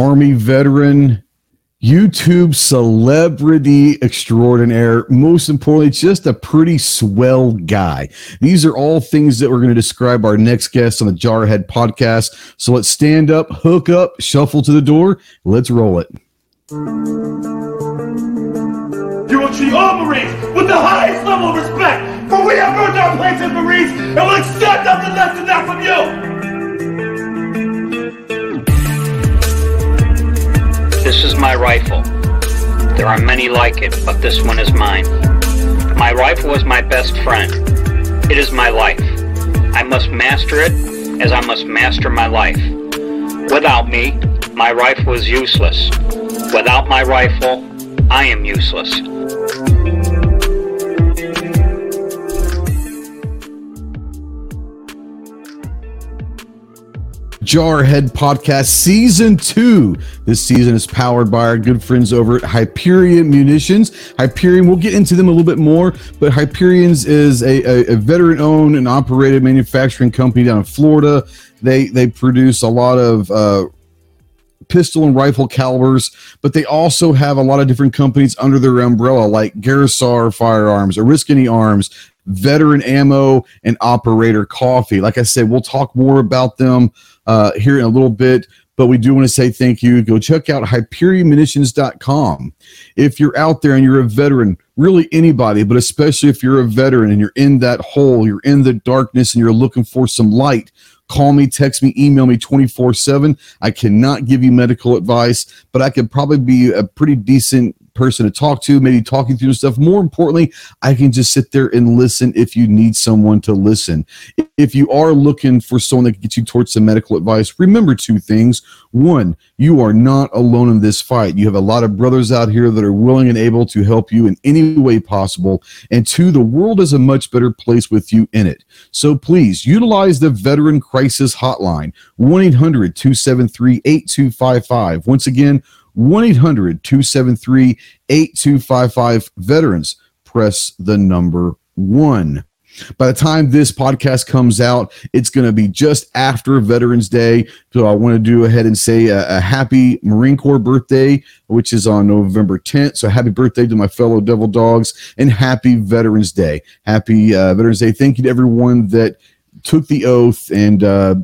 Army veteran, YouTube celebrity extraordinaire. Most importantly, just a pretty swell guy. These are all things that we're going to describe our next guest on the Jarhead podcast. So let's stand up, hook up, shuffle to the door. Let's roll it. You will treat all Marines with the highest level of respect, for we have earned our place as Marines and will accept nothing less than that from you. This is my rifle. There are many like it, but this one is mine. My rifle is my best friend. It is my life. I must master it as I must master my life. Without me, my rifle is useless. Without my rifle, I am useless. Jarhead Podcast Season 2. This season is powered by our good friends over at Hyperion Munitions. Hyperion, we'll get into them a little bit more, but Hyperion's is a, a, a veteran owned and operated manufacturing company down in Florida. They, they produce a lot of uh, pistol and rifle calibers, but they also have a lot of different companies under their umbrella, like Garaysar Firearms, Oriskany Arms, Veteran Ammo, and Operator Coffee. Like I said, we'll talk more about them uh, here in a little bit. But we do want to say thank you. Go check out HyperionMunitions.com. If you're out there and you're a veteran, really anybody, but especially if you're a veteran and you're in that hole, you're in the darkness and you're looking for some light, call me, text me, email me 24 7. I cannot give you medical advice, but I could probably be a pretty decent person to talk to, maybe talking through stuff. More importantly, I can just sit there and listen if you need someone to listen. If you are looking for someone that can get you towards some medical advice, remember two things. One, you are not alone in this fight. You have a lot of brothers out here that are willing and able to help you in any way possible. And two, the world is a much better place with you in it. So please utilize the Veteran Crisis Hotline, 1 800 273 8255. Once again, 1 800 273 8255 veterans. Press the number one. By the time this podcast comes out, it's going to be just after Veterans Day. So I want to do ahead and say a, a, happy Marine Corps birthday, which is on November 10th. So happy birthday to my fellow Devil Dogs and happy Veterans Day. Happy uh, Veterans Day. Thank you to everyone that took the oath and uh,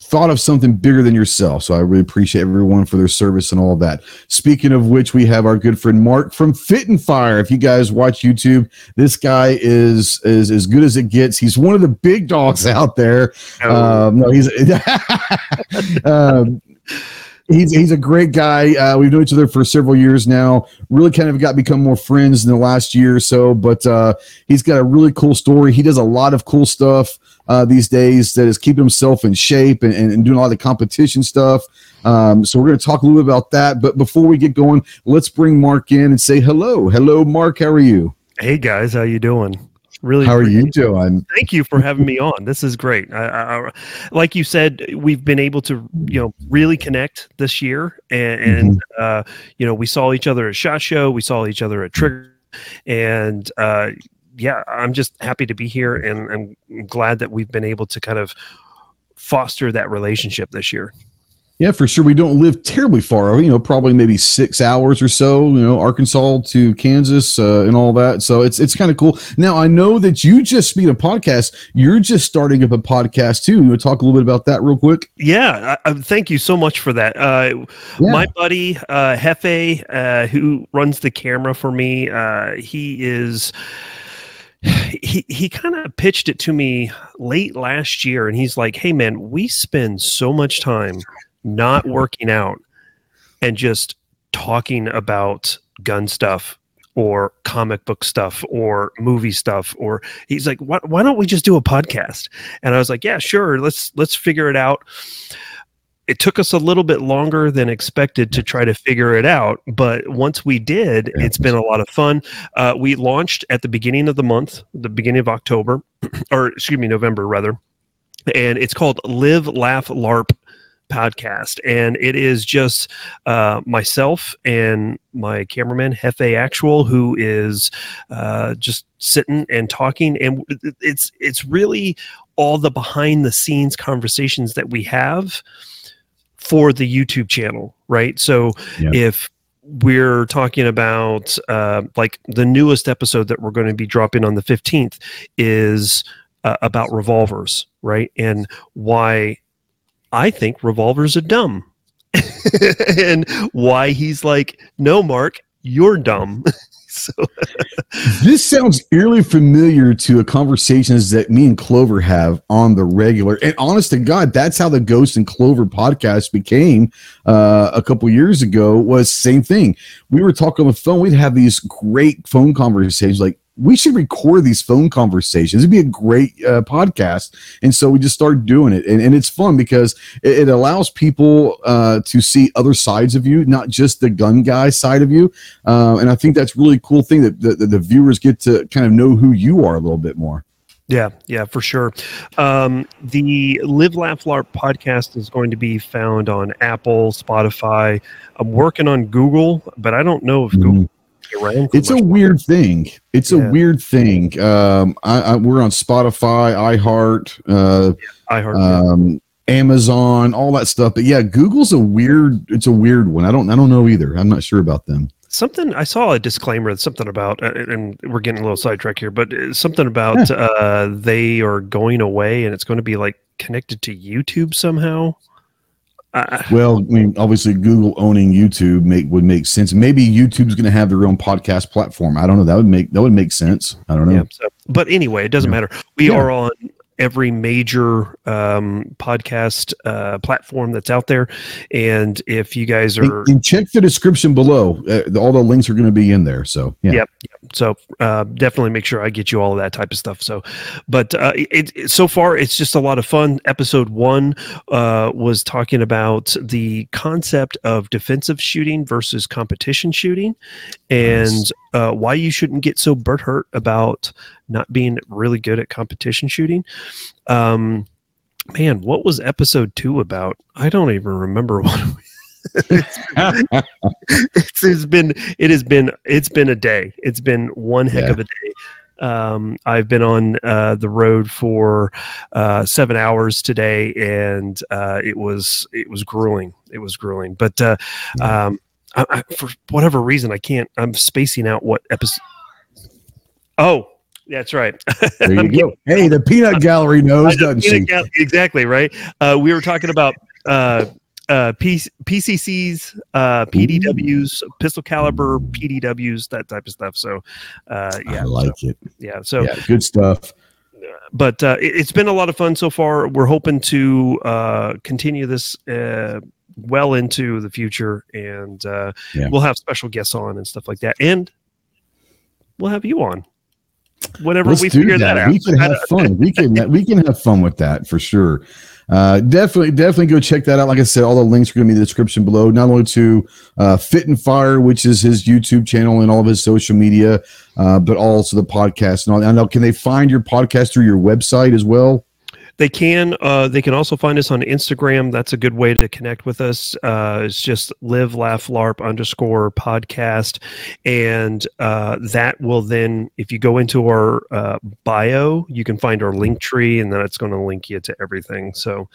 thought of something bigger than yourself. So I really appreciate everyone for their service and all of that. Speaking of which, we have our good friend Mark from Fit and Fire. If you guys watch YouTube, this guy is is as good as it gets. He's one of the big dogs out there. Oh. Um, no, he's um, he's he's a great guy. Uh, we've known each other for several years now. Really kind of got become more friends in the last year or so. But uh, he's got a really cool story. He does a lot of cool stuff uh, these days that is keeping himself in shape and, and, doing a lot of the competition stuff. Um, so we're going to talk a little bit about that. But before we get going, let's bring Mark in and say hello. Hello, Mark. How are you? Hey guys, how you doing? Really, how are you doing? Thank you for having me on. This is great. I, I, like you said, we've been able to, you know, really connect this year, and, and mm-hmm. uh, you know, we saw each other at Shot Show, we saw each other at Trigger, and uh, yeah, I'm just happy to be here, and I'm glad that we've been able to kind of foster that relationship this year. Yeah, for sure. We don't live terribly far. You know, probably maybe six hours or so. You know, Arkansas to Kansas uh, and all that. So it's it's kind of cool. Now I know that you just speak a podcast. You're just starting up a podcast too. You want to talk a little bit about that real quick? Yeah, I, I, thank you so much for that. Uh, yeah. My buddy uh, Hefe, uh, who runs the camera for me, uh, he is he he kind of pitched it to me late last year and he's like hey man we spend so much time not working out and just talking about gun stuff or comic book stuff or movie stuff or he's like why, why don't we just do a podcast? And i was like yeah sure let's let's figure it out it took us a little bit longer than expected to try to figure it out but once we did it's been a lot of fun. Uh, we launched at the beginning of the month the beginning of october or excuse me november rather and it's called live laugh larp podcast and it is just uh, myself and my cameraman hefe actual who is uh, just sitting and talking and it's it's really all the behind the scenes conversations that we have for the YouTube channel, right? So Yeah. if we're talking about uh, like the newest episode that we're going to be dropping on the 15th is uh, about revolvers, right? And why I think revolvers are dumb. and why he's like, no, Mark, you're dumb. so This sounds eerily familiar to a conversations that me and Clover have on the regular. And honest to God, that's how the Ghost and Clover podcast became uh, a couple years ago. Was same thing. We were talking on the phone. We'd have these great phone conversations, like. We should record these phone conversations. It'd be a great uh, podcast. And so we just started doing it. And, and it's fun because it, it allows people uh, to see other sides of you, not just the gun guy side of you. Uh, and I think that's really cool thing that the, the, the viewers get to kind of know who you are a little bit more. Yeah, yeah, for sure. Um, the Live Laugh LARP podcast is going to be found on Apple, Spotify. I'm working on Google, but I don't know if Google will be around. for It's a much weird thing. It's Yeah. a weird thing. Um, I, I, we're on Spotify, iHeart, uh, iHeart. um, Amazon, all that stuff. But yeah, Google's a weird. It's a weird one. I don't. I don't know either. I'm not sure about them. something I saw a disclaimer. Something about, uh, and we're getting a little sidetracked here, but uh, something about uh, they are going away, and it's going to be like connected to YouTube somehow. Uh, Well, I mean, obviously, Google owning YouTube make would make sense. Maybe YouTube's going to have their own podcast platform. I don't know. That would make that would make sense. I don't know. Yeah. So, but anyway, it doesn't Yeah. matter. We Yeah. are on every major um, podcast uh, platform that's out there, and if you guys are and check the description below. Uh, all the links are going to be in there. So yeah. Yep. So uh, definitely make sure I get you all of that type of stuff. So, but uh, it, it- so far it's just a lot of fun. Episode one uh, was talking about the concept of defensive shooting versus competition shooting, and Nice. uh, why you shouldn't get so burt hurt about not being really good at competition shooting. Um, man, what was episode two about? I don't even remember what. it's, it's been it has been it's been a day it's been one heck Yeah. of a day um, i've been on uh, the road for uh, seven hours today and uh, it was it was grueling it was grueling but uh, um, I, I, for whatever reason i can't i'm spacing out what episode oh that's right There you go. Hey, the peanut gallery knows, doesn't she? get- exactly right. Uh, we were talking about uh, uh, P- PCCs, uh, PDWs, pistol caliber PDWs, that type of stuff. So, uh, yeah, I like it. yeah. So, yeah, good stuff. but uh, it, it's been a lot of fun so far. We're hoping to uh, continue this uh, well into the future, and uh, Yeah. we'll have special guests on and stuff like that, and we'll have you on whenever Let's we figure that. that, out. We can have fun. We can we can have fun with that for sure. Uh, definitely, definitely go check that out. Like I said, all the links are going to be in the description below. Not only to uh, Fit and Fire, which is his YouTube channel and all of his social media, uh, but also the podcast and all. I know. Can they find your podcast through your website as well? They can. Uh, they can also find us on Instagram. That's a good way to connect with us. Uh, it's just live laugh larp underscore podcast, and uh, that will then, if you go into our uh, bio, you can find our link tree, and then it's going to link you to everything. So,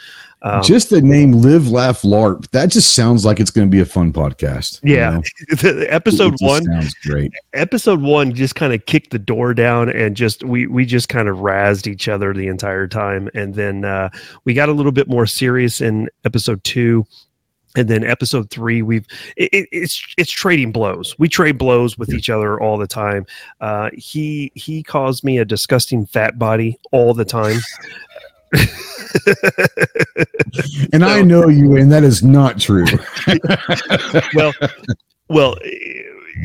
um, just the name "Live Laugh LARP." That just sounds like it's going to be a fun podcast. you yeah, know? the It episode one. sounds great. episode one just kind of kicked the door down and just we we just kind of razzed each other the entire time and then uh we got a little bit more serious in episode two and then episode three we've it- it's it's trading blows we trade blows with Yeah. each other all the time uh he he calls me a disgusting fat body all the time And I know you, and that is not true. well well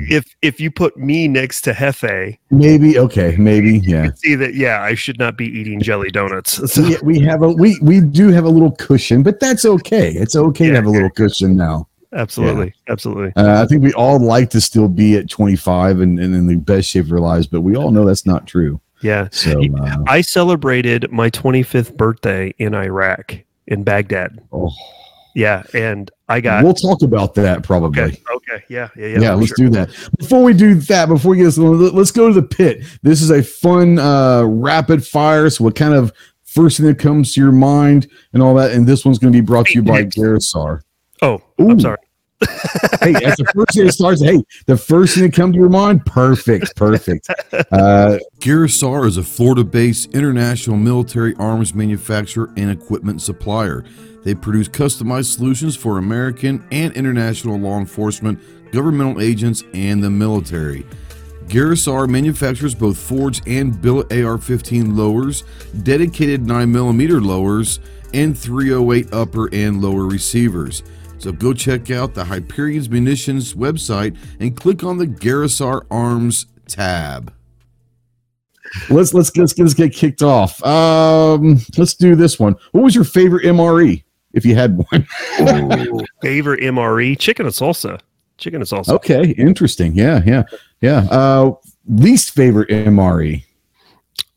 if if you put me next to Hefe, maybe okay, maybe yeah. see that yeah i should not be eating jelly donuts so we, we have a we we do have a little cushion, but that's okay. It's okay to have a little cushion now. absolutely absolutely Uh, I think we all like to still be at 25 and, and in the best shape of our lives, but we all know that's not true. Yeah So uh, i celebrated my 25th birthday in iraq in baghdad oh, yeah and i got we'll talk about that probably. okay okay yeah yeah Yeah, yeah, let's sure. do that. Before we do that, before we get this, let's go to the pit. This is a fun uh, rapid fire. So, what kind of first thing that comes to your mind and all that? And this one's going to be brought to you by. Garaysar. Oh, Ooh. I'm sorry. Hey, that's the first thing that starts. Hey, the first thing that comes to your mind, perfect, perfect. Uh, Garaysar is a Florida based international military arms manufacturer and equipment supplier. They produce customized solutions for American and international law enforcement, governmental agents, and the military. Garaysar manufactures both forged and billet AR 15 lowers, dedicated 9mm lowers, and 308 upper and lower receivers. So go check out the Hyperion's Munitions website and click on the Garaysar Arms tab. let's let's let's let's get kicked off. Um, let's do this one. What was your favorite MRE if you had one? Favorite MRE? Chicken and salsa. Chicken and salsa. Okay, interesting. Yeah, yeah, yeah. Uh, least favorite MRE.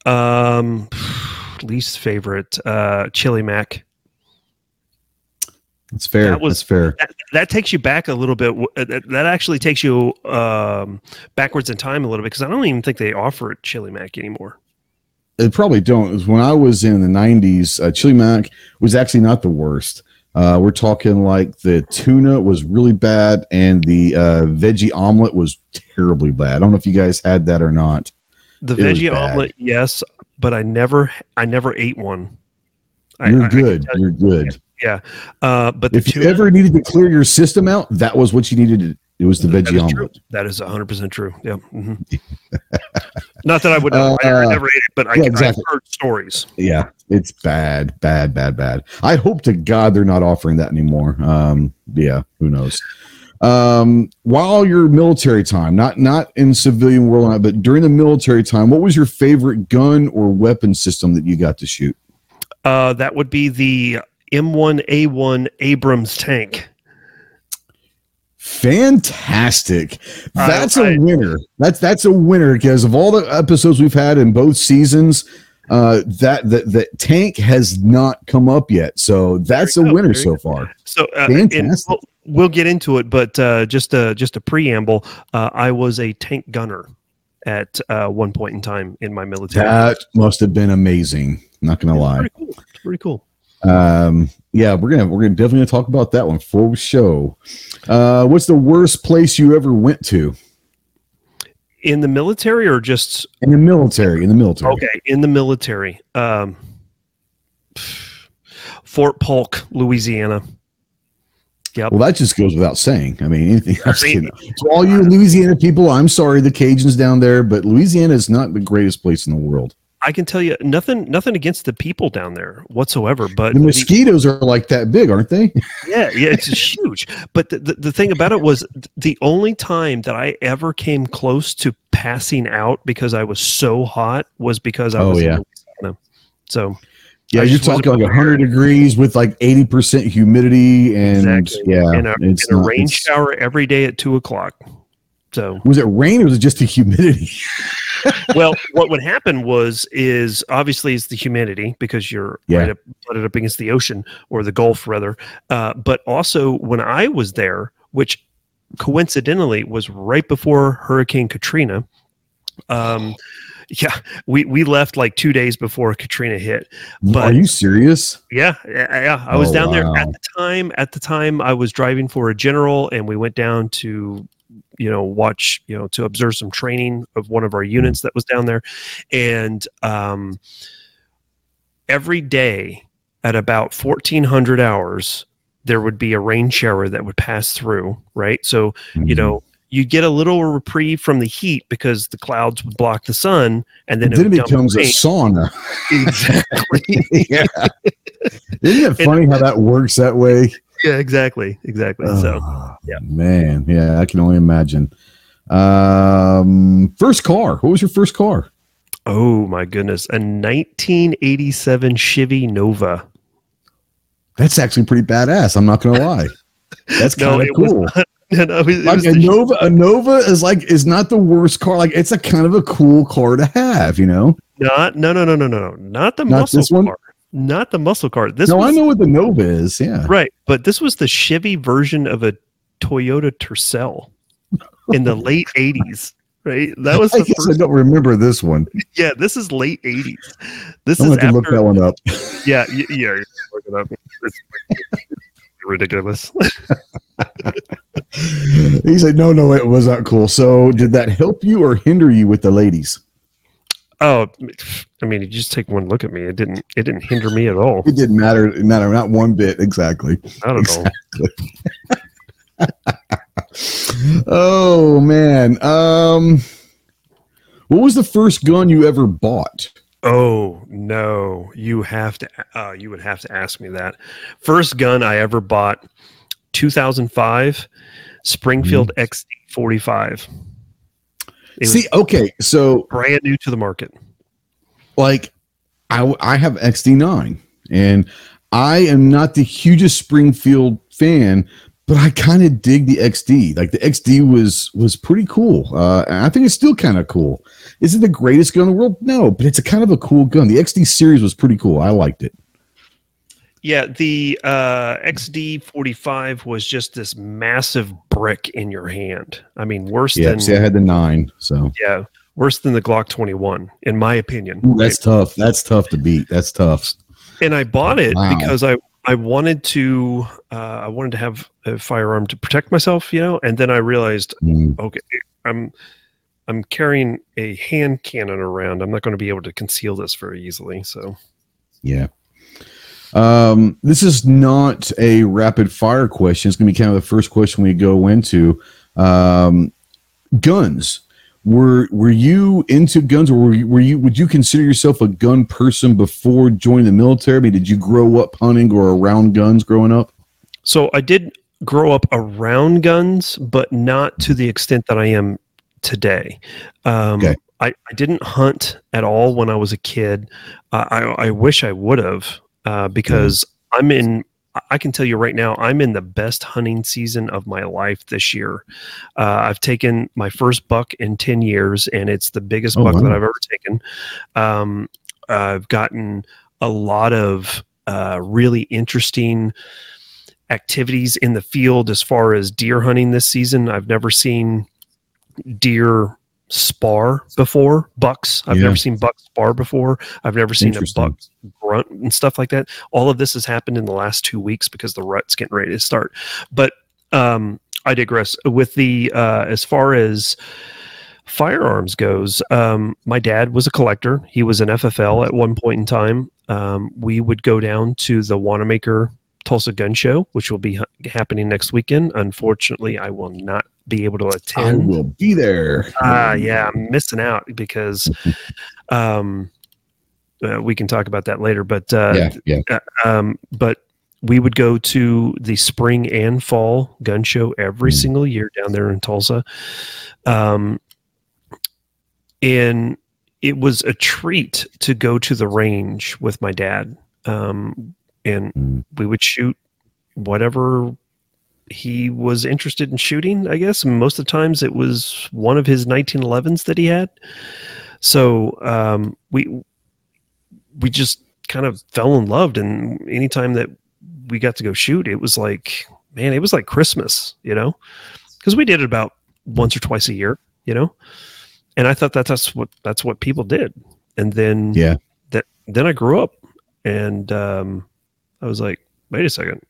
Um, least favorite. Uh, chili mac. That's fair. That was- That's fair. That, that takes you back a little bit. uh, That, that actually takes you um, backwards in time a little bit because I don't even think they offer chili mac anymore. They probably don't. When I was in the '90s, uh, chili mac was actually not the worst. Uh, we're talking like the tuna was really bad, and the uh, veggie omelet was terribly bad. I don't know if you guys had that or not. The It veggie omelet, yes, but I never, I never ate one. You're I- I good. tell you- You're good. Yeah, uh, but If you ever needed to clear your system out, that was what you needed. To, it was the That veggie true. omelet. That is 100% true. Yeah. mhm. Not that I would know. I never, Uh, ate it, but I, yeah, I've exactly. heard stories. Yeah, it's bad, bad, bad, bad. I hope to God they're not offering that anymore. Um, yeah, who knows? Um, while your military time, not not in civilian world, but during the military time, what was your favorite gun or weapon system that you got to shoot? Uh, that would be the M1A1 Abrams tank. Fantastic. I- That's a winner. That's that's a winner because of all the episodes we've had in both seasons. Uh, that that that tank has not come up yet, so that's a go, winner so far. So, uh, Fantastic. we'll, we'll get into it, but uh, just a just a preamble. Uh, I was a tank gunner at uh, one point in time in my military. That must have been amazing. Not gonna lie. pretty cool. Pretty cool. Um, yeah, we're gonna we're gonna definitely talk about that one for the show. Uh, what's the worst place you ever went to In the military, or just in the military? In the military. okay in the military? Um, Fort Polk, Louisiana. Yep. Well, that just goes without saying. I mean, anything else. mean- can- To all you Louisiana people, I'm sorry, the Cajuns down there, but Louisiana is not the greatest place in the world. I can tell you nothing nothing against the people down there whatsoever, but The the- mosquitoes are like that big, aren't they? yeah, yeah, it's huge. But the, the, the thing about it was the only time that I ever came close to passing out because I was so hot was because I Oh, was yeah. So Yeah, you're talking like 100 degrees with like 80% humidity, and Exactly. yeah, and a, in a not- rain shower every day at two o'clock. So Was it rain or was it just the humidity? well, what would happen was is obviously it's the humidity because you're Yeah. right up, butted up against the ocean or the Gulf rather. Uh, but also when I was there, which coincidentally was right before Hurricane Katrina. Um, yeah, we we left like two days before Katrina hit. But- Are you serious? Yeah, yeah, yeah. I was Oh, down there at the time. At the time, I was driving for a general, and we went down to, you know, watch, you know, to observe some training of one of our units that was down there, and um, every day at about fourteen hundred hours, there would be a rain shower that would pass through. Right, so Mm-hmm. you know. You get a little reprieve from the heat because the clouds would block the sun, and then, then it would dump becomes a sauna. exactly. yeah. Isn't it funny how that works that way? Yeah, exactly, exactly. so Oh, yeah. man, yeah, I can only imagine. Um, first car. What was your first car? Oh my goodness, a 1987 Chevy Nova. That's actually pretty badass. I'm not gonna lie. That's kind of was cool. No, no, it was- it Like a Nova, a Nova is like is not the worst car. Like it's a kind of a cool car to have, you know. not no no no no no no not the Not muscle car, not the muscle car. This no, was, I know what the Nova is. Yeah, right, but this was the Chevy version of a Toyota Tercel in the late 80s. Right, that was I the guess I don't remember this one. Yeah, this is late 80s. This I'm is gonna look that one up. Yeah, y- yeah. you're looking up. Ridiculous. he said, "No, no, it was not cool." So, did that help you or hinder you with the ladies? Oh, I mean, you just take one look at me. It didn't. It didn't hinder me at all. It didn't matter. Matter not one bit. Exactly. I don't exactly. know. oh man. Um, what was the first gun you ever bought? Oh no, you have to. Uh, you would have to ask me that. First gun I ever bought, 2005, Springfield mm-hmm. XD45. See, okay, so brand new to the market. Like, I I have XD9, and I am not the hugest Springfield fan, but I kind of dig the XD. Like the XD was was pretty cool. Uh, I think it's still kind of cool. Is it the greatest gun in the world? No, but it's a kind of a cool gun. The XD series was pretty cool. I liked it. Yeah, the uh, XD forty five was just this massive brick in your hand. I mean, worse yeah, than see, I had the nine, so yeah, worse than the Glock twenty one, in my opinion. Ooh, that's right? tough. That's tough to beat. That's tough. And I bought it wow. because I I wanted to uh, I wanted to have a firearm to protect myself, you know, and then I realized, mm. okay, I'm I'm carrying a hand cannon around. I'm not going to be able to conceal this very easily. So, yeah. Um, this is not a rapid fire question. It's going to be kind of the first question we go into. Um, guns. Were were you into guns, or were you, were you would you consider yourself a gun person before joining the military? I mean, did you grow up hunting or around guns growing up? So I did grow up around guns, but not to the extent that I am today. Um, okay. I, I didn't hunt at all when I was a kid. Uh, I, I wish I would have uh, because mm-hmm. I'm in. I can tell you right now, I'm in the best hunting season of my life this year. Uh, I've taken my first buck in 10 years, and it's the biggest oh, buck wow. that I've ever taken. Um, I've gotten a lot of uh, really interesting activities in the field as far as deer hunting this season. I've never seen deer spar before bucks. I've yeah. never seen bucks spar before. I've never seen a buck grunt and stuff like that. All of this has happened in the last two weeks because the rut's getting ready to start. But um i digress. With the uh as far as firearms goes um my dad was a collector. He was an ffl at one point in time. Um we would go down to the Wanenmacher Tulsa Gun Show, which will be ha- happening next weekend. Unfortunately, I will not be able to attend. I will be there. Ah, uh, yeah, I'm missing out because um, uh, we can talk about that later. But uh, yeah, yeah. Uh, um, but we would go to the spring and fall gun show every mm. single year down there in Tulsa. Um, and it was a treat to go to the range with my dad. Um, and mm. we would shoot whatever he was interested in shooting, I guess. most of the times it was one of his 1911s that he had. So um, we we just kind of fell in love. And anytime that we got to go shoot, it was like, man, it was like Christmas, you know, because we did it about once or twice a year, you know. And I thought that that's what that's what people did. And then yeah, that then I grew up, and um, I was like, wait a second.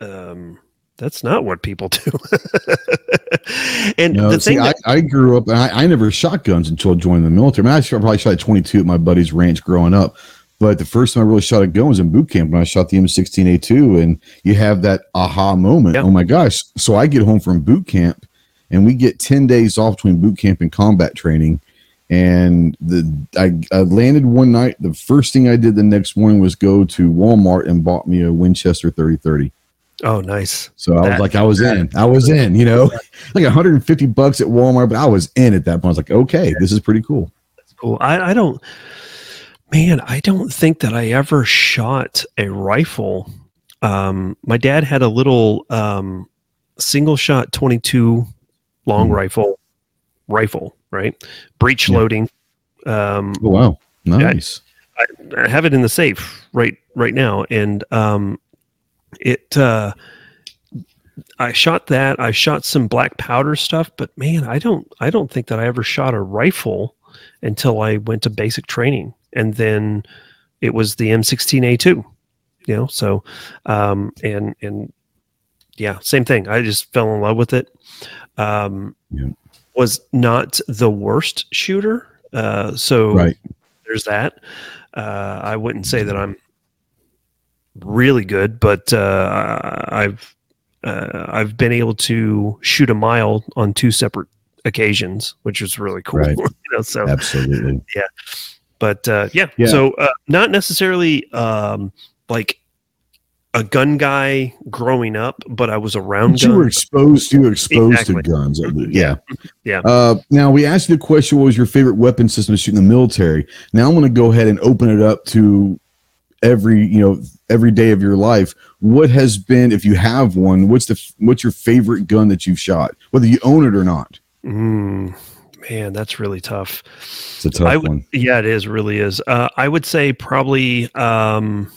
Um, that's not what people do. and no, the see, that- I, I, grew up, I, I, never shot guns until I joined the military. I, mean, I probably shot at 22 at my buddy's ranch growing up. But the first time I really shot a gun was in boot camp when I shot the M16A2. And you have that aha moment. Oh my gosh. So I get home from boot camp and we get 10 days off between boot camp and combat training. And the I, I landed one night. The first thing I did the next morning was go to Walmart and bought me a Winchester 3030. Oh, nice. So I was like, I was in, I was in, you know, like 150 bucks at Walmart, but I was in at that point. I was like, okay, this is pretty cool. That's cool. I, I don't, man, I don't think that I ever shot a rifle. Um, my dad had a little um, single shot 22 long mm. rifle, rifle, right? Breech yeah. loading. Um, oh, wow. Nice. I, I, have it in the safe right right now, and um, it uh I shot that. I shot some black powder stuff, but man, I don't I don't think that I ever shot a rifle until I went to basic training. And then it was the M16A2. You know, so um and and yeah, same thing. I just fell in love with it. Um, Yeah. Was not the worst shooter. Uh, so Right. there's that. Uh, I wouldn't say that I'm really good, but uh, I've uh, I've been able to shoot a mile on two separate occasions, which is really cool. Right. you know, so Absolutely. Yeah. But uh, yeah, Yeah. so uh, not necessarily um, like a gun guy growing up, but I was around But you were exposed. You were exposed Exactly. to guns. Yeah. Yeah. Uh, now we asked you the question: What was your favorite weapon system to shoot in the military? Now I'm going to go ahead and open it up to every you know every day of your life. What has been, if you have one, what's the what's your favorite gun that you've shot, whether you own it or not? Mm, man, that's really tough. It's a tough I one. yeah, it is really is. Uh, I would say probably um,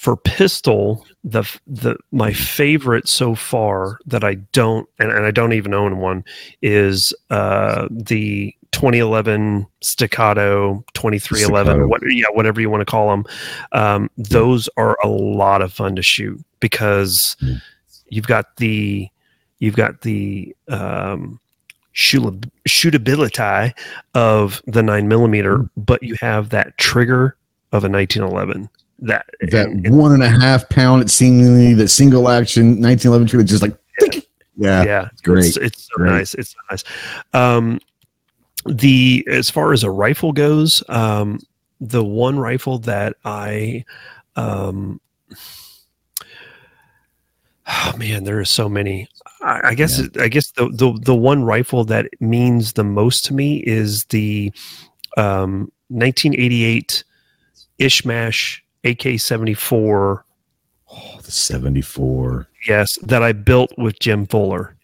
for pistol, the the my favorite so far that I don't and, and I don't even own one is uh, the 2011 staccato 2311 Staccato. what yeah whatever you want to call them um, those are a lot of fun to shoot because Yeah. you've got the you've got the um, shootability of the nine millimeter, Mm. but you have that trigger of a 1911. That That and- one and a half pound, it seemingly that single action 1911 trigger, just like yeah, yeah, It's great, It's, it's so great. nice. It's so nice. Um, the as far as a rifle goes, um, the one rifle that I, um, oh man, there are so many. I, I guess Yeah. I guess the, the the one rifle that means the most to me is the um, 1988 Izhmash AK-74. Oh, the 74. Yes, that I built with Jim Fuller.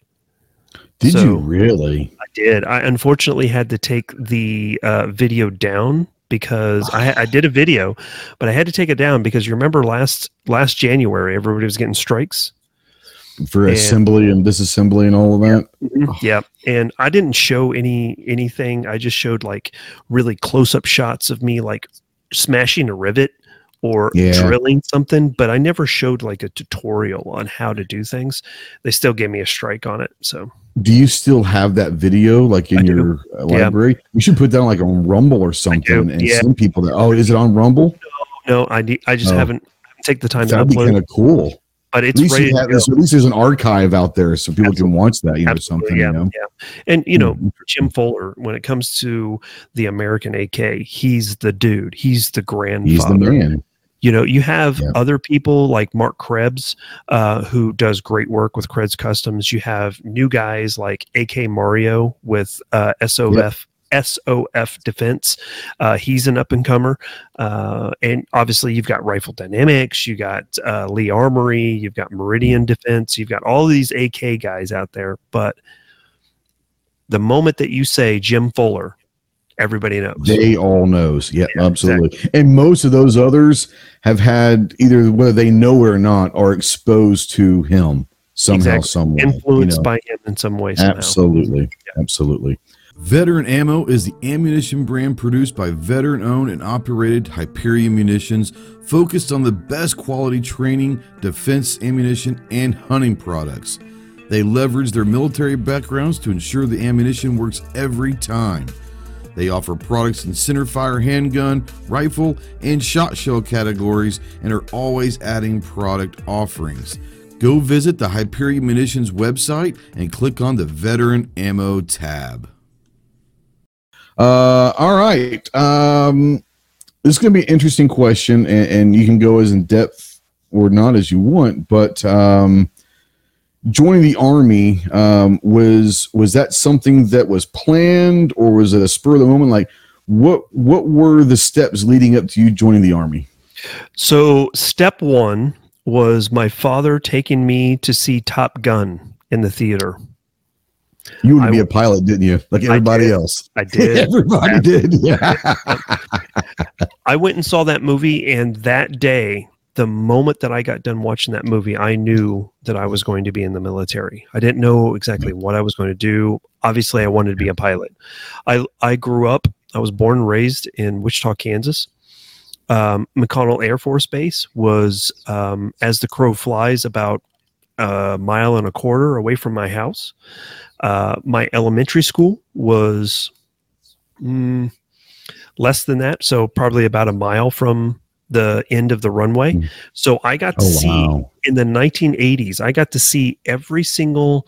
Did So- you really? I did. I unfortunately had to take the uh, video down because I, I did a video, but I had to take it down because you remember last last January everybody was getting strikes. For And- assembly and disassembly and all of that? Yeah, and I didn't show any anything. I just showed like really close up shots of me like smashing a rivet or Yeah. drilling something, but I never showed like a tutorial on how to do things. They still gave me a strike on it. So Do you still have that video like in I do. your uh, Yeah. library? You should put that on like on Rumble or something and yeah. send people that. Oh, is it on Rumble? no, I need. I just Oh. haven't take the time to That'd be kind of cool. but At it's least, you to have, at least there's an archive out there so people can watch that, you know, Absolutely, something, yeah, you know. yeah. And you know, Mm, Jim Fuller, when it comes to the American AK, he's the dude. He's the grandfather. He's the man. You know, you have Yeah. other people like Mark Krebs, uh, who does great work with Krebs Customs. You have new guys like AK Mario with uh, SOF. SOF Defense. Uh, he's an up and comer. Uh, and obviously, you've got Rifle Dynamics, you got uh, Lee Armory, you've got Meridian Defense, you've got all these AK guys out there. But the moment that you say Jim Fuller, everybody knows. They all knows. Yeah, Yeah, absolutely. And most of those others have had either whether they know it or not are exposed to him somehow, Exactly. some influenced you know. by him in some way. Somehow. Absolutely. Absolutely. Veteran Ammo is the ammunition brand produced by veteran owned and operated Hyperion Munitions, focused on the best quality training, defense ammunition, and hunting products. They leverage their military backgrounds to ensure the ammunition works every time. They offer products in centerfire handgun, rifle, and shot shell categories and are always adding product offerings. Go visit the Hyperion Munitions website and click on the Veteran Ammo tab. Uh, all right. Um, this is going to be an interesting question, and, and you can go as in depth or not as you want. But um, joining the army um, was was that something that was planned, or was it a spur of the moment? Like, what what were the steps leading up to you joining the army? So, step one was my father taking me to see Top Gun in the theater. You wanted to be a pilot, didn't you? Like everybody did. else. I did. Everybody did. Yeah. I went and saw that movie, and that day, the moment that I got done watching that movie, I knew that I was going to be in the military. I didn't know exactly what I was going to do. Obviously, I wanted to be a pilot. I I grew up. I was born and raised in Wichita, Kansas. Um, McConnell Air Force Base was, um, as the crow flies, about a mile and a quarter away from my house. Uh, my elementary school was mm, less than that, so probably about a mile from the end of the runway. Mm. So I got to Oh, see wow. in the 1980s. I got to see every single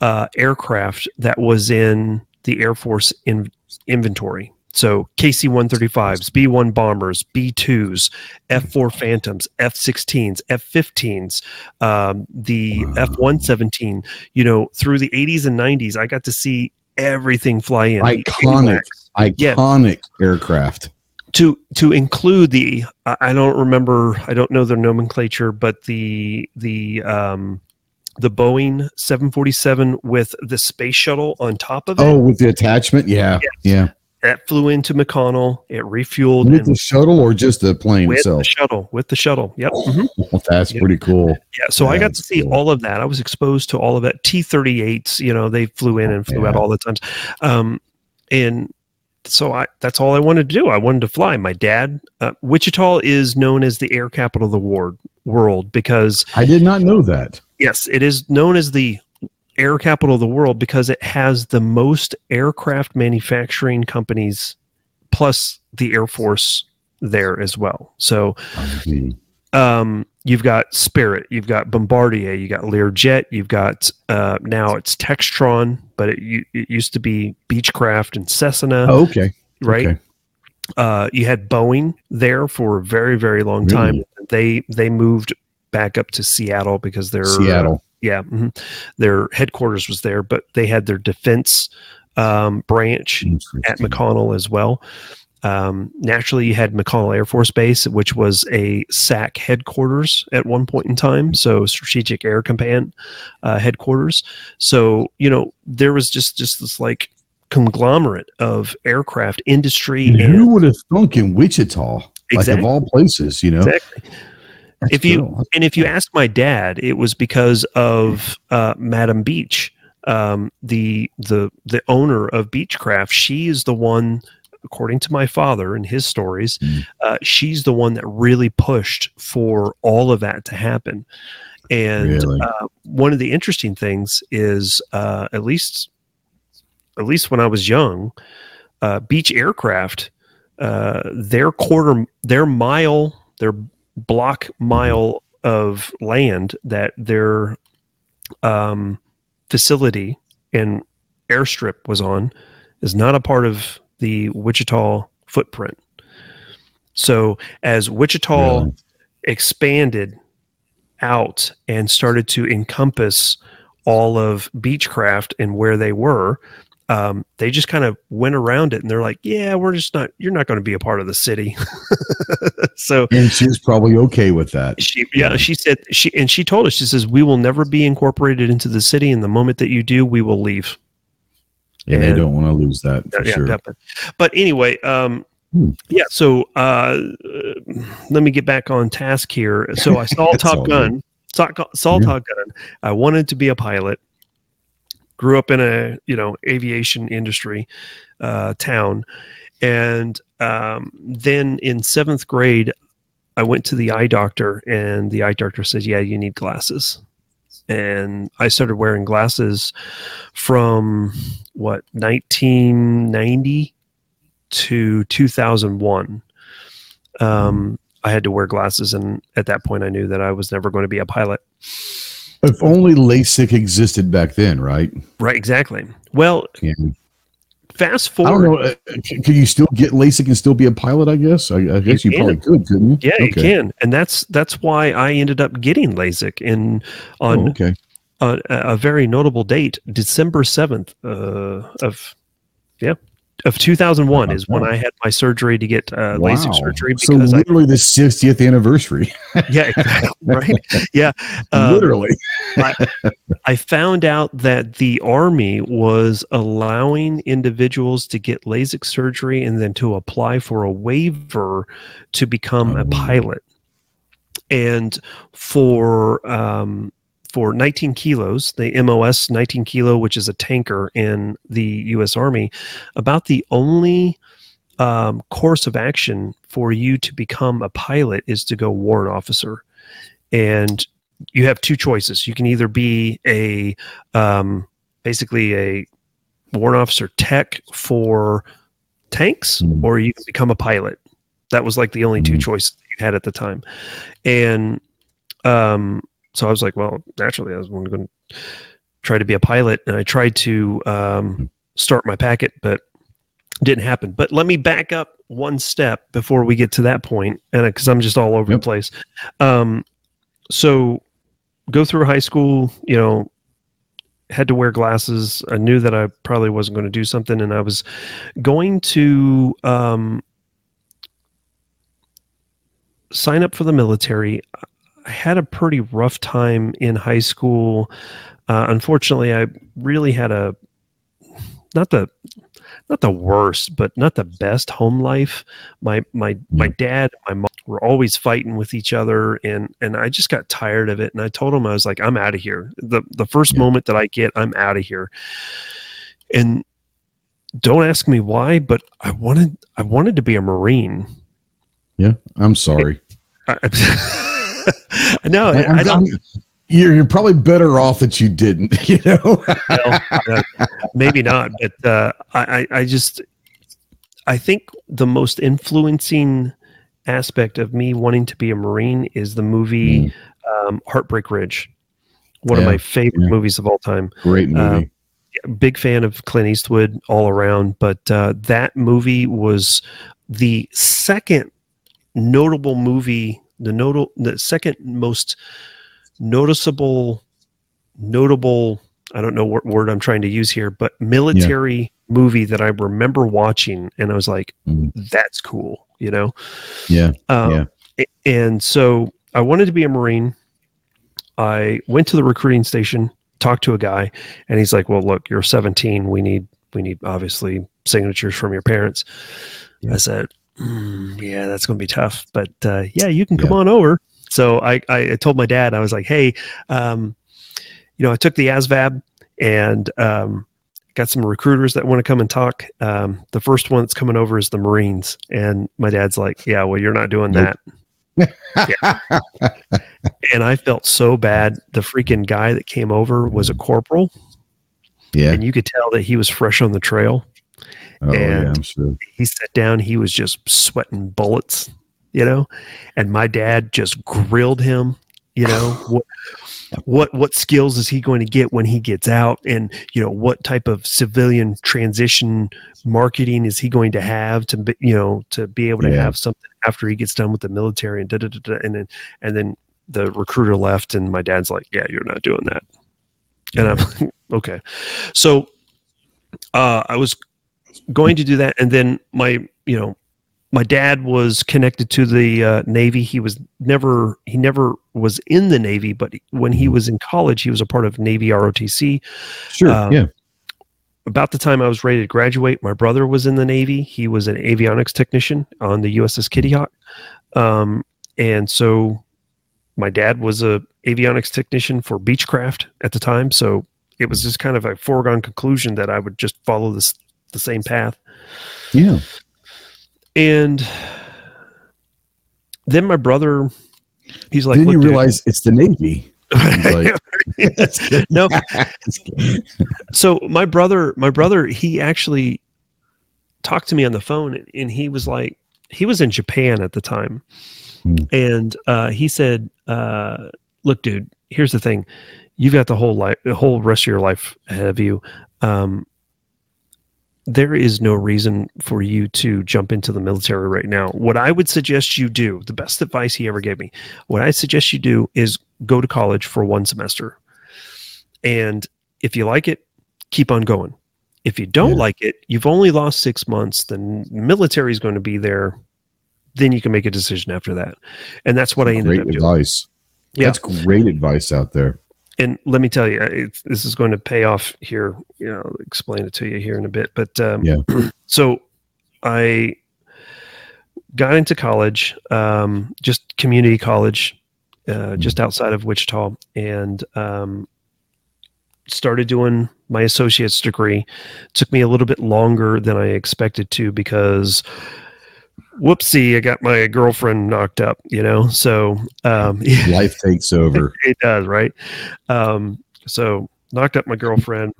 uh, aircraft that was in the Air Force in inventory. So KC 135s, B 1 bombers, B 2s, F 4 Phantoms, F 16s, F 15s, um, the Wow. F 117. You know, through the 80s and 90s, I got to see everything fly in. The Iconic. Yeah. Iconic aircraft. To to include the I don't remember I don't know the nomenclature, but the the um the Boeing 747 with the space shuttle on top of it Oh, with the attachment? Yeah. Yeah. that flew into McConnell. It refueled With the shuttle or just the plane with itself? the shuttle. With the shuttle. Yep. mhm. Well, that's Yeah. pretty cool. Yeah. So I got to see cool. all of that. I was exposed to all of that. T 38s, you know, they flew in and flew out all the times. Um, and so I, that's all I wanted to do. I wanted to fly. My dad, uh, Wichita is known as the air capital of the world, world because I did not know that. yes, it is known as the air capital of the world because it has the most aircraft manufacturing companies plus the Air Force there as well. So um, you've got Spirit, you've got Bombardier, you got Learjet, you've got uh, now it's Textron, but it, it used to be Beechcraft and Cessna, Oh, okay. right? okay. Uh, you had Boeing there for a very very long time. They they moved back up to Seattle because they're Seattle. yeah, mhm. their headquarters was there, but they had their defense um, branch at McConnell as well. Um, naturally, you had McConnell Air Force Base, which was a SAC headquarters at one point in time, so Strategic Air Command uh, headquarters. So you know there was just just this like conglomerate of aircraft industry And and who would have thunk in Wichita? Like of all places, you know? Exactly. That's If you- cool. and if you ask my dad, it was because of uh, Madam Beech, um, the the the owner of Beechcraft. She is the one, according to my father and his stories, Mm. uh, she's the one that really pushed for all of that to happen. And Really? uh, one of the interesting things is, uh, at least, at least when I was young, uh, Beech Aircraft, uh, their quarter, their mile, their block mile of land that their um, facility and airstrip was on is not a part of the Wichita footprint. So as Wichita Really? expanded out and started to encompass all of Beechcraft and where they were, um, they just kind of went around it and they're like, yeah, we're just not, you're not going to be a part of the city. so And she was probably okay with that. she, yeah, she said, she, and she told us, she says, we will never be incorporated into the city. And the moment that you do, we will leave. And they don't want to lose that for yeah, sure. definitely. But anyway, um, Hmm. yeah. So uh, uh, let me get back on task here. So I saw Top. Gun. Saw, saw Yeah. Top Gun. I wanted to be a pilot. Grew up in a you know aviation industry uh, town, and um, then in seventh grade, I went to the eye doctor, and the eye doctor says, "Yeah, you need glasses." And I started wearing glasses from what 1990 to 2001 um, i had to wear glasses and at that point i knew that i was never going to be a pilot If only LASIK existed back then, right? right exactly well Yeah. Fast I don't forward know. uh, c- Could you still get LASIK and still be a pilot? I guess. I, I guess you, can. probably could, couldn't you? yeah you can and that's that's why i ended up getting lasik in on Oh, okay. a, a very notable date december 7th uh, of yeah of 2001 is when i had my surgery to get uh, lasik surgery So because I, literally the 60th anniversary. yeah exactly, right yeah um, literally. I found out that the army was allowing individuals to get LASIK surgery and then to apply for a waiver to become a Oh. pilot. And for um, for 19 kilos, the MOS 19 kilo, which is a tanker in the U.S. Army, about the only um, course of action for you to become a pilot is to go warrant officer. And you have two choices. You can either be a um, basically a warrant officer tech for tanks, Mhm. or you can become a pilot. That was like the only two Mhm. choices you had at the time, and um, so I was like, well, naturally, I was going to try to be a pilot, and I tried to um, start my packet, but didn't happen. But let me back up one step before we get to that point, and because I'm just all over Yep. the place. Um, so go through high school, you know, had to wear glasses. I knew that I probably wasn't going to do something, and I was going to um, sign up for the military. I had a pretty rough time in high school. Uh, unfortunately, I really had a not the not the worst, but not the best home life. My my my dad, and my mom were always fighting with each other, and and I just got tired of it. And I told him I was like, I'm out of here. the The first Yeah. moment that I get, I'm out of here. And don't ask me why, but I wanted I wanted to be a marine. Yeah, I'm sorry. I, no, I, I, don't. I'm- you're, you're probably better off that you didn't. You know. well, uh, maybe not, but uh, I, I just I think the most influencing aspect of me wanting to be a Marine is the movie um, Heartbreak Ridge, one of Mm. My favorite yeah. movies of all time. Great movie. Big fan of Clint Eastwood all around, but uh, that movie was the second notable movie, the notable, the second most noticeable, notable. I don't know what word I'm trying to use here, but military movie that I remember watching, and I was like, Mm. "That's cool," you know. yeah. Um, Yeah. And so I wanted to be a Marine. I went to the recruiting station, talked to a guy, and he's like, "Well, look, you're 17. We need we need obviously signatures from your parents." Yeah. I said, "Mm, "Yeah, that's going to be tough, but uh, yeah, you can come Yeah. on over." So I, I told my dad, I was like, "Hey, um, you know, I took the ASVAB and um, got some recruiters that want to come and talk. Um, the first one that's coming over is the Marines, and my dad's like, "Yeah, well, you're not doing Nope. that." and I felt so bad. The freaking guy that came over was a corporal, Yeah. and you could tell that he was fresh on the trail. Oh, yeah. and- I'm sure. He sat down, he was just sweating bullets, you know, and my dad just grilled him, you know, what what what skills is he going to get when he gets out and you know what type of civilian transition marketing is he going to have to be, you know to be able to Yeah. have something after he gets done with the military and da, da, da, da, and then and then the recruiter left and my dad's like yeah you're not doing that and i'm like, okay so uh i was going to do that and then my you know my dad was connected to the uh, navy he was never he never was in the navy but when he was in college he was a part of navy rotc Sure. um, yeah. about the time I was ready to graduate, my brother was in the Navy. He was an avionics technician on the USS Kitty Hawk. Um, and so my dad was a avionics technician for Beechcraft at the time. So it was just kind of a foregone conclusion that I would just follow this the same path. Yeah. And then my brother, he's like, then you realize it's the Navy. like- no, so my brother my brother he actually talked to me on the phone and he was like he was in japan at the time Hmm. and uh, he said uh, look dude here's the thing you've got the whole life the whole rest of your life ahead of you um, there is no reason for you to jump into the military right now what i would suggest you do the best advice he ever gave me what i suggest you do is go to college for one semester and if you like it, keep on going. If you don't Yeah. like it, you've only lost six months. Then military is going to be there. Then you can make a decision after that. And that's what I ended great up doing. advice. Yeah. That's great advice out there. And let me tell you, it's, this is going to pay off here. You know, I'll explain it to you here in a bit. But um, Yeah. so I got into college, um, just community college, uh, just outside of Wichita, and um, started doing my associate's degree. took me a little bit longer than I expected to because whoopsie, I got my girlfriend knocked up, you know? So, um, life takes over. it does, right? Um, so knocked up my girlfriend.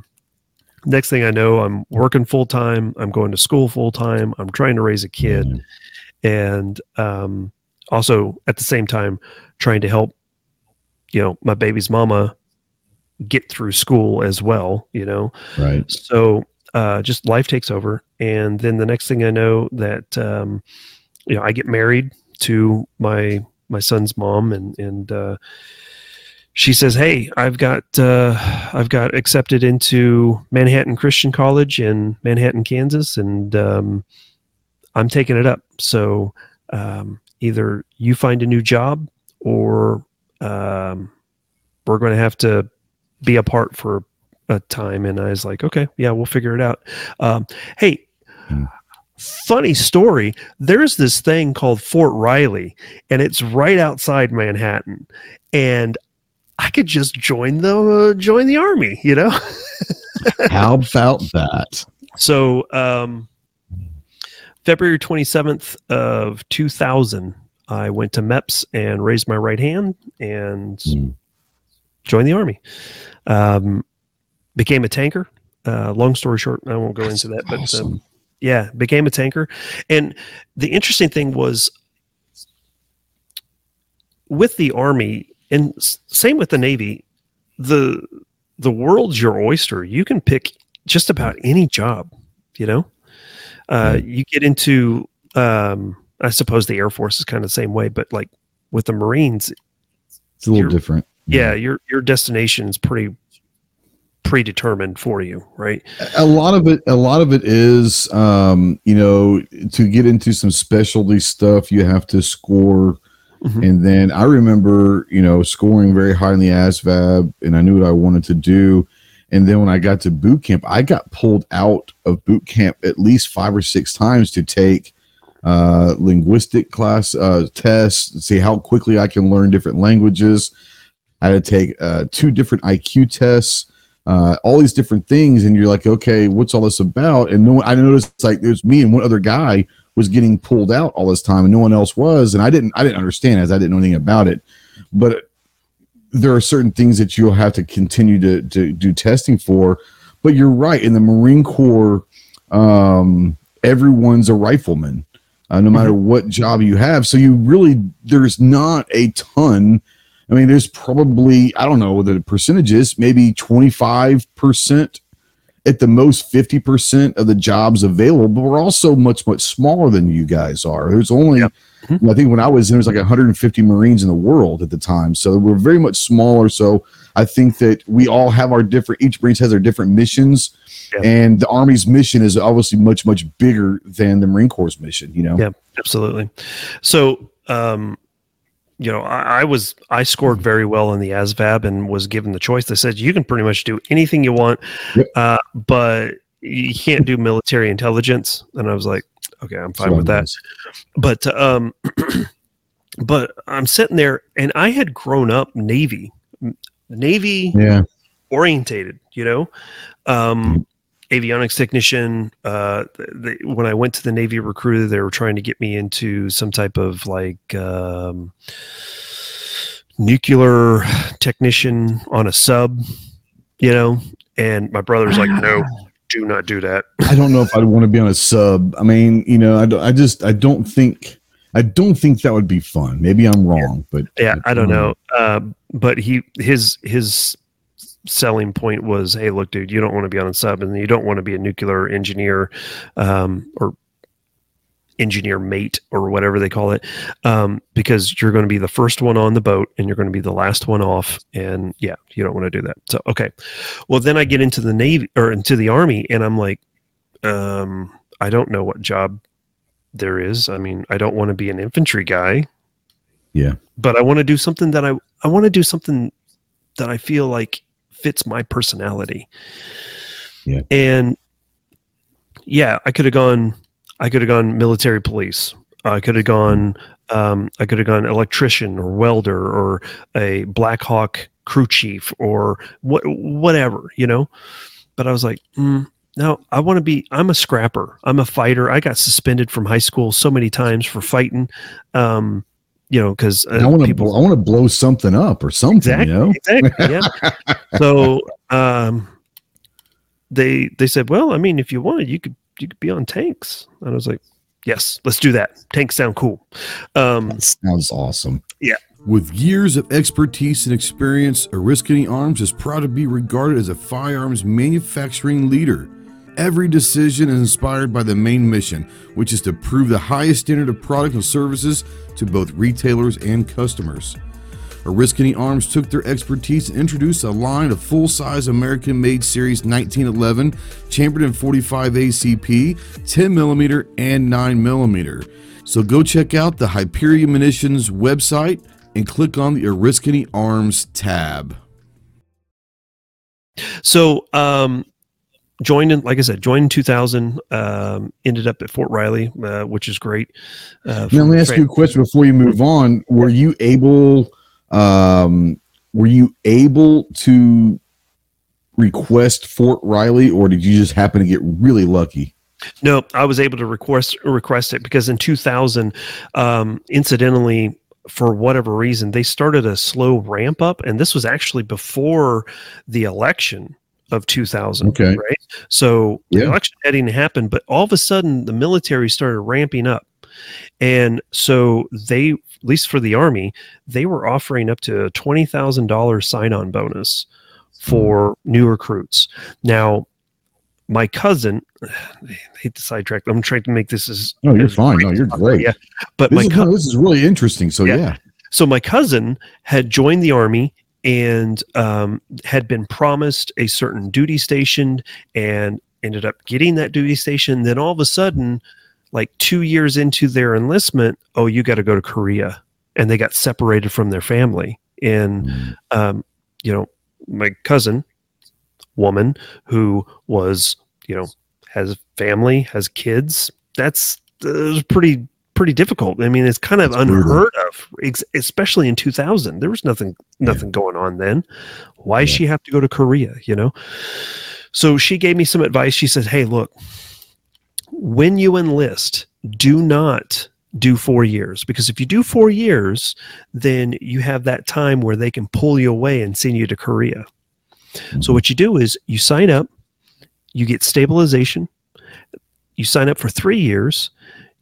Next thing I know, I'm working full time. I'm going to school full time. I'm trying to raise a kid. Mm-hmm. And, um, also at the same time, trying to help, you know, my baby's mama get through school as well, you know? Right. So, uh, just life takes over. And then the next thing I know that, um, you know, I get married to my, my son's mom and, and, uh, she says, "Hey, I've got uh, I've got accepted into Manhattan Christian College in Manhattan, Kansas, and um, I'm taking it up. So um, either you find a new job, or um, we're going to have to be apart for a time." And I was like, "Okay, yeah, we'll figure it out." Um, hey. Hmm. Funny story. There's this thing called Fort Riley, and it's right outside Manhattan. And I could just join the uh, join the army, you know. How about that? So, um, February twenty seventh of two thousand, I went to MEPS and raised my right hand and mm. joined the army. Um, became a tanker. Uh, long story short, I won't go That's into that, but awesome. um, yeah, became a tanker. And the interesting thing was with the army, and same with the Navy. The the world's your oyster. You can pick just about any job. You know, uh, you get into. Um, I suppose the Air Force is kind of the same way, but like with the Marines, it's a little different. Yeah, your your destination is pretty predetermined for you, right? A lot of it, a lot of it is, um, you know, to get into some specialty stuff, you have to score Mm-hmm. And then I remember, you know, scoring very high in the ASVAB and I knew what I wanted to do. And then when I got to boot camp, I got pulled out of boot camp at least five or six times to take uh, linguistic class uh, tests, see how quickly I can learn different languages. I had to take uh, two different IQ tests, uh, all these different things, and you're like, okay, what's all this about? And no, I noticed like there's me and one other guy was getting pulled out all this time and no one else was and i didn't i didn't understand as i didn't know anything about it but there are certain things that you'll have to continue to, to do testing for but you're right in the marine corps um, everyone's a rifleman uh, no matter mm-hmm. what job you have so you really there's not a ton i mean there's probably i don't know what the percentage is maybe 25% at the most 50% of the jobs available, but we're also much, much smaller than you guys are. There's only, yep. mm-hmm. I think when I was in, there was like 150 Marines in the world at the time. So we're very much smaller. So I think that we all have our different, each Marines has their different missions. Yep. And the Army's mission is obviously much, much bigger than the Marine Corps mission, you know? Yeah, absolutely. So, um, you know, I, I, was I scored mm-hmm. very well in the ASVAB and was given the choice. They said you can pretty much do anything you want, yep. uh, but you can't do military intelligence. And I was like, okay, I'm fine so with that. But um, but I'm sitting there, and I had grown up Navy, Navy, yeah, orientated. You know, um, mm-hmm avionics technician. Uh, they, when I went to the Navy recruiter, they were trying to get me into some type of like um, nuclear technician on a sub, you know. And my brother's like, "No, do not do that." I don't know if I'd want to be on a sub. I mean, you know, I, I just I don't think. I don't think that would be fun. Maybe I'm wrong, but yeah, I don't know. Uh, but he his his selling point was, hey, look, dude, you don't want to be on a sub and you don't want to be a nuclear engineer um, or engineer mate or whatever they call it um, because you're going to be the first one on the boat and you're going to be the last one off and yeah you don't want to do that. So okay. Well then i get into the navy or into the army and i'm like um, i don't know what job there is. I mean i don't want to be an infantry guy. Yeah. But i want to do something that i i want to do something that i feel like fits my personality. Yeah. And yeah, I could have gone I could have gone military police. I could have gone um, I could have gone electrician or welder or a Black Hawk crew chief or what whatever, you know. But I was like, mm, no, I want to be. I'm a scrapper. I'm a fighter. I got suspended from high school so many times for fighting. Um, you know, because uh, I want to. I want to blow something up or something. Exactly. You know. Exactly. Yeah. so, um, they they said, well, I mean, if you wanted, you could you could be on tanks. And I was like, yes, let's do that. Tanks sound cool. Um, That sounds awesome. Yeah. With years of expertise and experience, Oriskany Arms is proud to be regarded as a firearms manufacturing leader. Every decision is inspired by the main mission, which is to prove the highest standard of product and services to both retailers and customers. Oriskany Arms took their expertise and introduced a line of full-size American-made Series 1911 chambered in 45 ACP, 10 mm, and 9 mm. So go check out the Hyperion Munitions website and click on the Oriskany Arms tab. so, um, joined in, like I said, joined in 2000. Um, ended up at Fort Riley, uh, which is great. Uh, Now, let me ask you a question before you move on. Were you able? Um, were you able to request Fort Riley, or did you just happen to get really lucky? No, I was able to request request it because in 2000, um, incidentally, for whatever reason, they started a slow ramp up, and this was actually before the election of 2000. Okay. right? So the Yeah. election hadn't happened, but all of a sudden the military started ramping up, and so they, at least for the army, they were offering up to a twenty thousand dollars sign on bonus for hmm. new recruits. Now, my cousin, I hate to sidetrack. I'm trying to make this as No, you're as fine. No, you're great. Yeah, but This my is, cousin. no, this is really interesting. So Yeah. yeah, So my cousin had joined the army and um, had been promised a certain duty station and ended up getting that duty station. Then all of a sudden, like two years into their enlistment, oh, you got to go to Korea, and they got separated from their family. And Mm. um, you know, my cousin, woman who was, you know, has family, has kids. That's uh, pretty pretty difficult. I mean, it's kind of It's brutal. unheard of, especially in 2000. There was nothing nothing going on then. Why does Yeah. she have to go to Korea? You know. So she gave me some advice. She said, "Hey, look, when you enlist, do not." do four years because if you do four years then you have that time where they can pull you away and send you to korea so mm-hmm. what you do is you sign up, you get stabilization, you sign up for three years,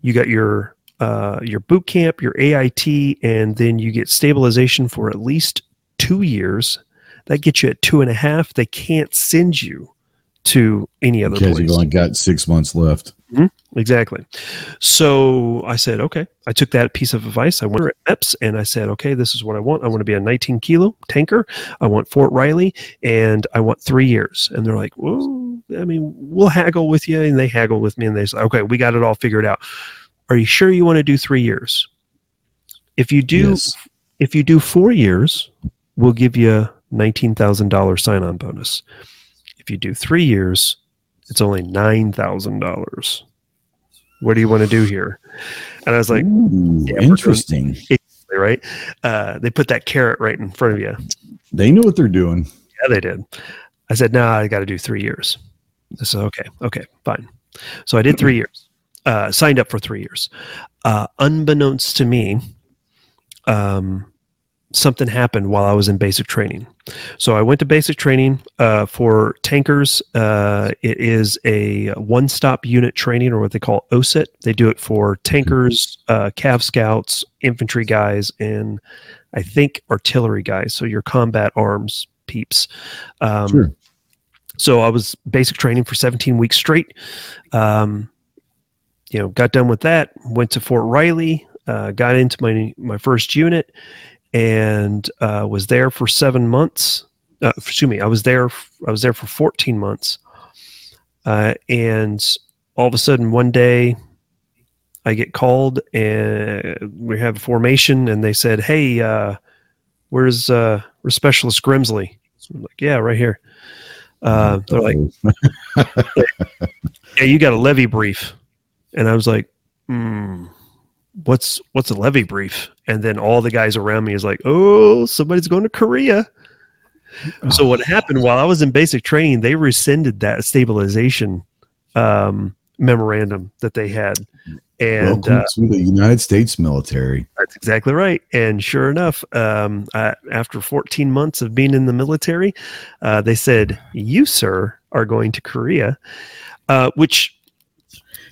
you got your uh, your boot camp, your AIT, and then you get stabilization for at least two years. That gets you at two and a half. They can't send you to any other because place. you've only got six months left. Exactly. So I said, okay. I took that piece of advice. I went to MEPS and I said, okay, this is what I want. I want to be a 19 kilo tanker. I want Fort Riley and I want three years. And they're like, well, I mean, we'll haggle with you. And they haggle with me and they say, okay, we got it all figured out. Are you sure you want to do three years? If you do, Yes. if you do four years, we'll give you $19,000 sign on bonus. If you do three years, it's only $9,000. What do you want to do here? And I was like, Ooh, yeah, interesting. right? Uh, they put that carrot right in front of you. They know what they're doing. Yeah, they did. I said, no, I got to do three years. I said, okay, okay, fine. So I did three years, uh, signed up for three years. Uh, unbeknownst to me, um, something happened while I was in basic training. So I went to basic training uh, for tankers. Uh, it is a one stop unit training, or what they call OSUT. They do it for tankers, uh, Cav scouts, infantry guys, and I think artillery guys. So your combat arms peeps. Um, Sure. So I was basic training for 17 weeks straight. Um, you know, got done with that. Went to Fort Riley. Uh, got into my my first unit, and uh, was there for seven months. Uh, excuse me, I was there. I was there for 14 months, uh, and all of a sudden one day, I get called, and we have a formation, and they said, "Hey, uh, where's uh, where's Specialist Grimsley?" So I'm like, "Yeah, right here." Uh, they're like, yeah, you got a levy brief. And I was like, hmm, what's what's a levy brief? And then all the guys around me is like, oh, somebody's going to Korea. So what happened while I was in basic training, they rescinded that stabilization um, memorandum that they had. And Welcome uh, to the United States military. that's exactly right. And sure enough, um, I, after 14 months of being in the military, uh, they said, You, sir, are going to Korea, uh, which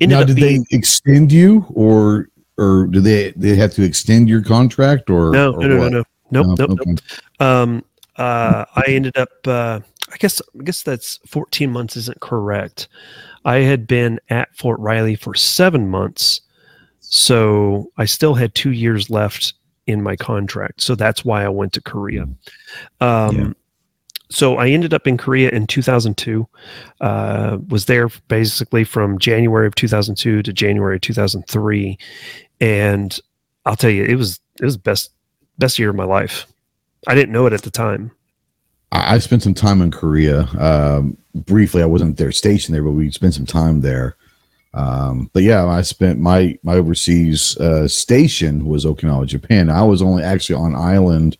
now, did being. they extend you, or or do they they have to extend your contract, or no, or no, no, no, no, nope, No? nope, nope. Um, uh, I ended up. Uh, I guess. I guess that's 14 months isn't correct. I had been at Fort Riley for seven months, so I still had two years left in my contract. So that's why I went to Korea. Um, Yeah. So I ended up in Korea in 2002. Uh, was there basically from January of 2002 to January of 2003, and I'll tell you, it was it was best best year of my life. I didn't know it at the time. I, spent some time in Korea. Um, briefly, I wasn't there stationed there, but we spent some time there. Um, but yeah, I spent my my overseas uh, station was Okinawa, Japan. I was only actually on island.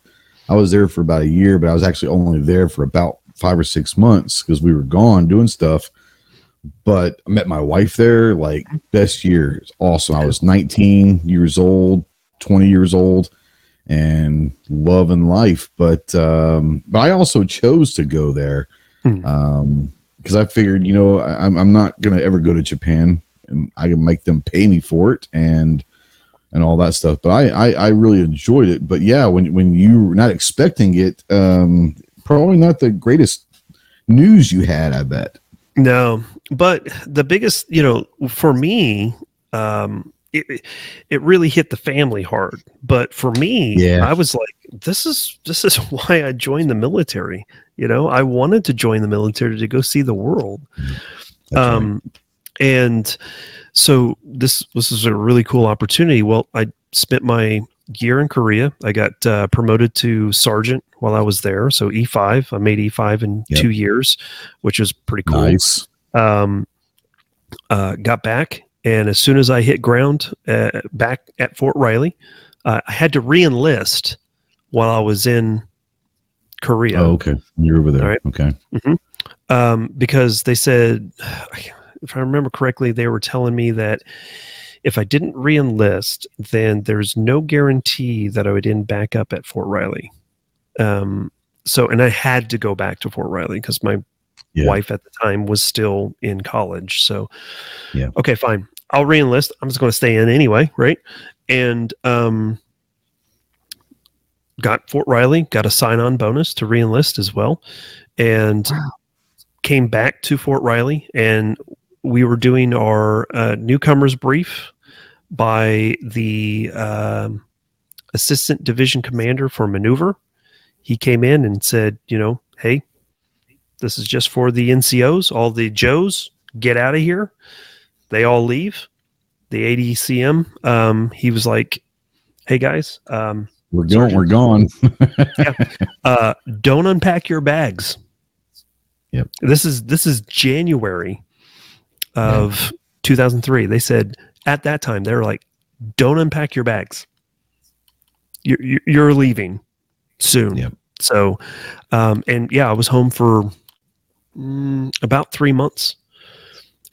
I was there for about a year, but I was actually only there for about five or six months because we were gone doing stuff. But I met my wife there. Like best year, it's awesome. I was 19 years old, 20 years old and loving life. But um, but I also chose to go there Hmm. um, because I figured, you know, I, I'm I'm not gonna ever go to Japan, and I can make them pay me for it and and all that stuff. But I I, I really enjoyed it. But yeah, when when you're not expecting it, um, probably not the greatest news you had. I bet. No, but the biggest, you know, for me, um, it it- really hit the family hard. But for me, Yeah. I was like, this is this is why I joined the military. You know, I wanted to join the military to go see the world. That's right. um, and so this this is a really cool opportunity. Well, I spent my year in Korea. I got uh, promoted to sergeant while I was there. So E five. I made E five in Yep. two years, which was pretty cool Nice. um, uh, got back, and as soon as I hit ground uh, back at Fort Riley, uh, I had to re-enlist while I was in Korea Oh, okay. You're over there. Right. Okay. um, because they said, if I remember correctly, they were telling me that if I didn't re-enlist, then there's no guarantee that I would end back up at Fort Riley. Um, so, and I had to go back to Fort Riley because my Yeah. wife at the time was still in college. So, Yeah. okay, fine. I'll reenlist. I'm just going to stay in anyway, right? And um, got Fort Riley, got a sign-on bonus to reenlist as well, and came back to Fort Riley, and we were doing our uh, newcomers brief by the um, assistant division commander for maneuver. He came in and said, you know, hey, this is just for the NCOs. All the Joes, get out of here. They all leave. The ADCM, um, he was like, hey guys, um, We're going. We're gone. uh, don't unpack your bags. Yep. This is this is January of 2003. They said at that time they were like, "Don't unpack your bags. You're you're- leaving soon." Yep. So, um, and yeah, I was home for mm, about three months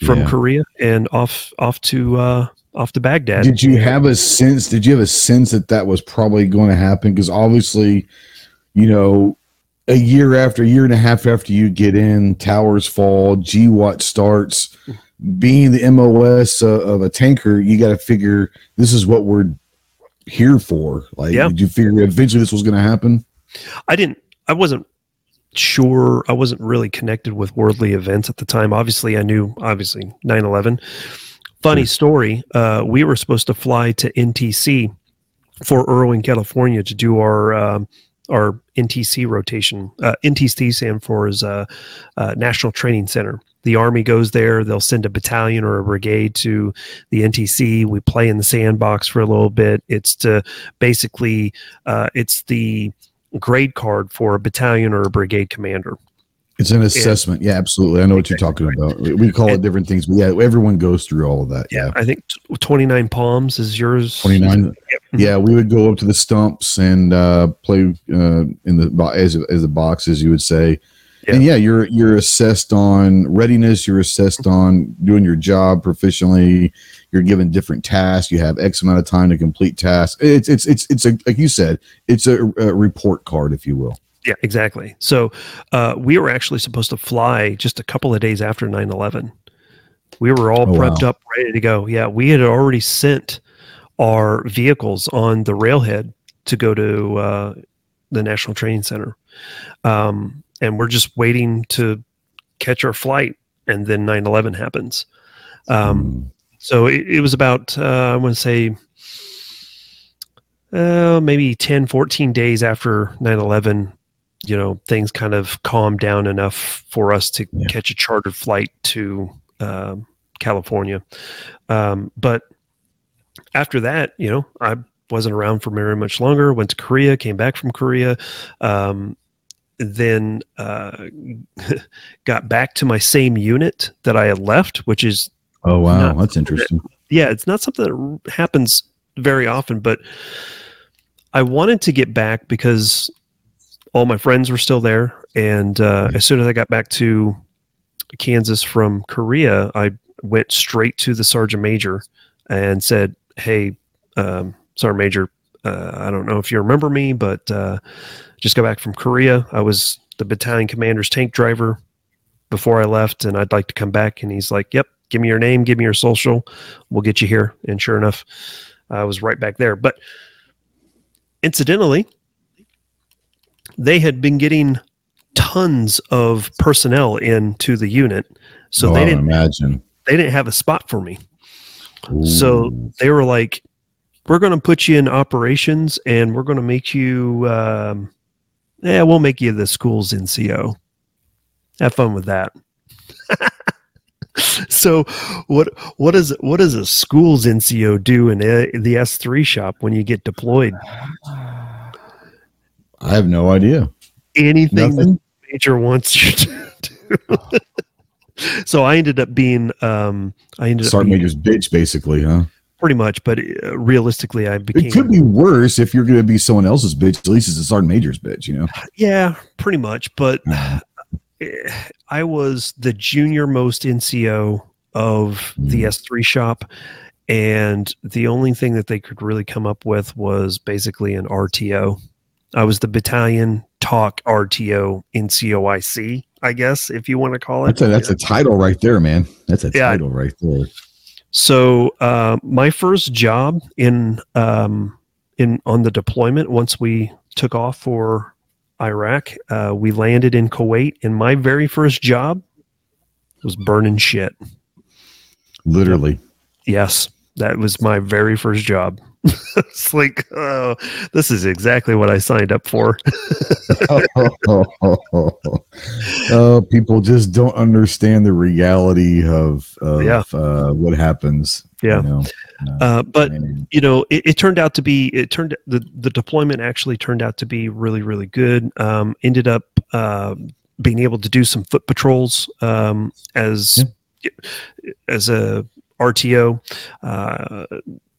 from Yeah. Korea and off off to uh, off to Baghdad. Did you have a sense? Did you have a sense that that was probably going to happen? Because obviously, you know, a year after, a year and a half after you get in, towers fall, GWOT starts. Being the MOS uh, of a tanker, you got to figure this is what we're here for. Like, did you figure eventually this was going to happen? I didn't. I wasn't sure. I wasn't really connected with worldly events at the time. Obviously, I knew. Obviously, 9-11. Funny story. Uh, we were supposed to fly to NTC Fort Irwin, California, to do our um, our NTC rotation. Uh, NTC stand for is uh, uh, National Training Center. The Army goes there. They'll send a battalion or a brigade to the NTC. We play in the sandbox for a little bit. It's to basically, uh, it's the grade card for a battalion or a brigade commander. It's an assessment. Yeah, absolutely. I know what you're talking about. We- call it different things, but yeah, everyone goes through all of that. Yeah. I think t- 29 palms is yours. 29 yeah we would go up to the stumps and uh play uh in the as, as the boxes you would say And yeah, you're you're assessed on readiness. You're assessed on doing your job proficiently. You're given different tasks. You have X amount of time to complete tasks. It's it's it's it's a like you said, it's a, a report card, if you will. Yeah, exactly. So uh, we were actually supposed to fly just a couple of days after 9 11. We were all Oh, prepped wow. up, ready to go. Yeah, we had already sent our vehicles on the railhead to go to uh, the National Training Center. Um, and we're just waiting to catch our flight. And then 9 11 happens. Um, so it, it was about, uh, I want to say, uh, maybe 10, 14 days after 9 11, you know, things kind of calmed down enough for us to Yeah. catch a chartered flight to um, California. Um, but after that, you know, I wasn't around for very much longer. Went to Korea, came back from Korea, um, then uh, got back to my same unit that I had left, which is Oh wow, that's interesting. yeah, it's not something that happens very often, but I wanted to get back because all my friends were still there. And uh, as soon as I got back to Kansas from Korea, I went straight to the sergeant major and said, Hey, um, sergeant major, uh, I don't know if you remember me, but uh, just got back from Korea. I was the battalion commander's tank driver before I left, and I'd like to come back. And he's like, Yep, give me your name, give me your social, we'll get you here. And sure enough, I was right back there. But incidentally, they had been getting tons of personnel into the unit, so oh, they didn't imagine. they didn't have a spot for me. So they were like, "We're going to put you in operations, and we're going to make you, um, yeah, we'll make you the school's NCO. Have fun with that." so, what what does what does a school's NCO do in a, the S three shop when you get deployed? I have no idea. Anything Nothing. major wants you to do. so I ended up being, um, I ended up Sergeant being Major's bitch, basically, huh? Pretty much, but uh, realistically, I became It could be worse if you're going to be someone else's bitch. At least it's a Sergeant Major's bitch, you know. Yeah, pretty much. But eh, I was the junior most NCO of the Mm. S3 shop. And the only thing that they could really come up with was basically an RTO. I was the battalion TOC RTO NCOIC, I guess, if you want to call it. That's a that's a title right there, man. That's a Yeah. title right there. So uh, my first job in um, in on the deployment once we took off for Iraq, uh, we landed in Kuwait, and my very first job was burning shit. Literally. Yes, that was my very first job. it's like, oh, this is exactly what I signed up for. oh, people just don't understand the reality of, of Yeah. uh, what happens. you Yeah. know. Uh, but And- you know, it, it turned out to be it turned the the deployment actually turned out to be really really good. Um, ended up uh, being able to do some foot patrols um, as as a RTO. Uh,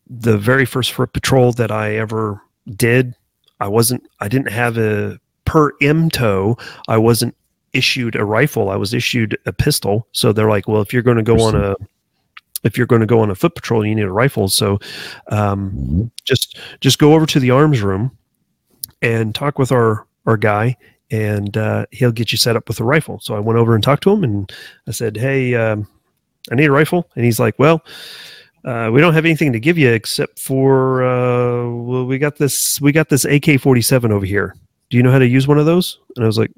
the very first foot patrol that I ever did, I wasn't I didn't have a per MTO. I wasn't issued a rifle. I was issued a pistol. So they're like, well, if you're going to go on a if you're going to go on a foot patrol, you need a rifle. So um, just just go over to the arms room and talk with our our guy and uh, he'll get you set up with a rifle so i went over and talked to him and i said hey um, i need a rifle and he's like well uh, we don't have anything to give you except for uh, well, we got this we got this ak-47 over here do you know how to use one of those and i was like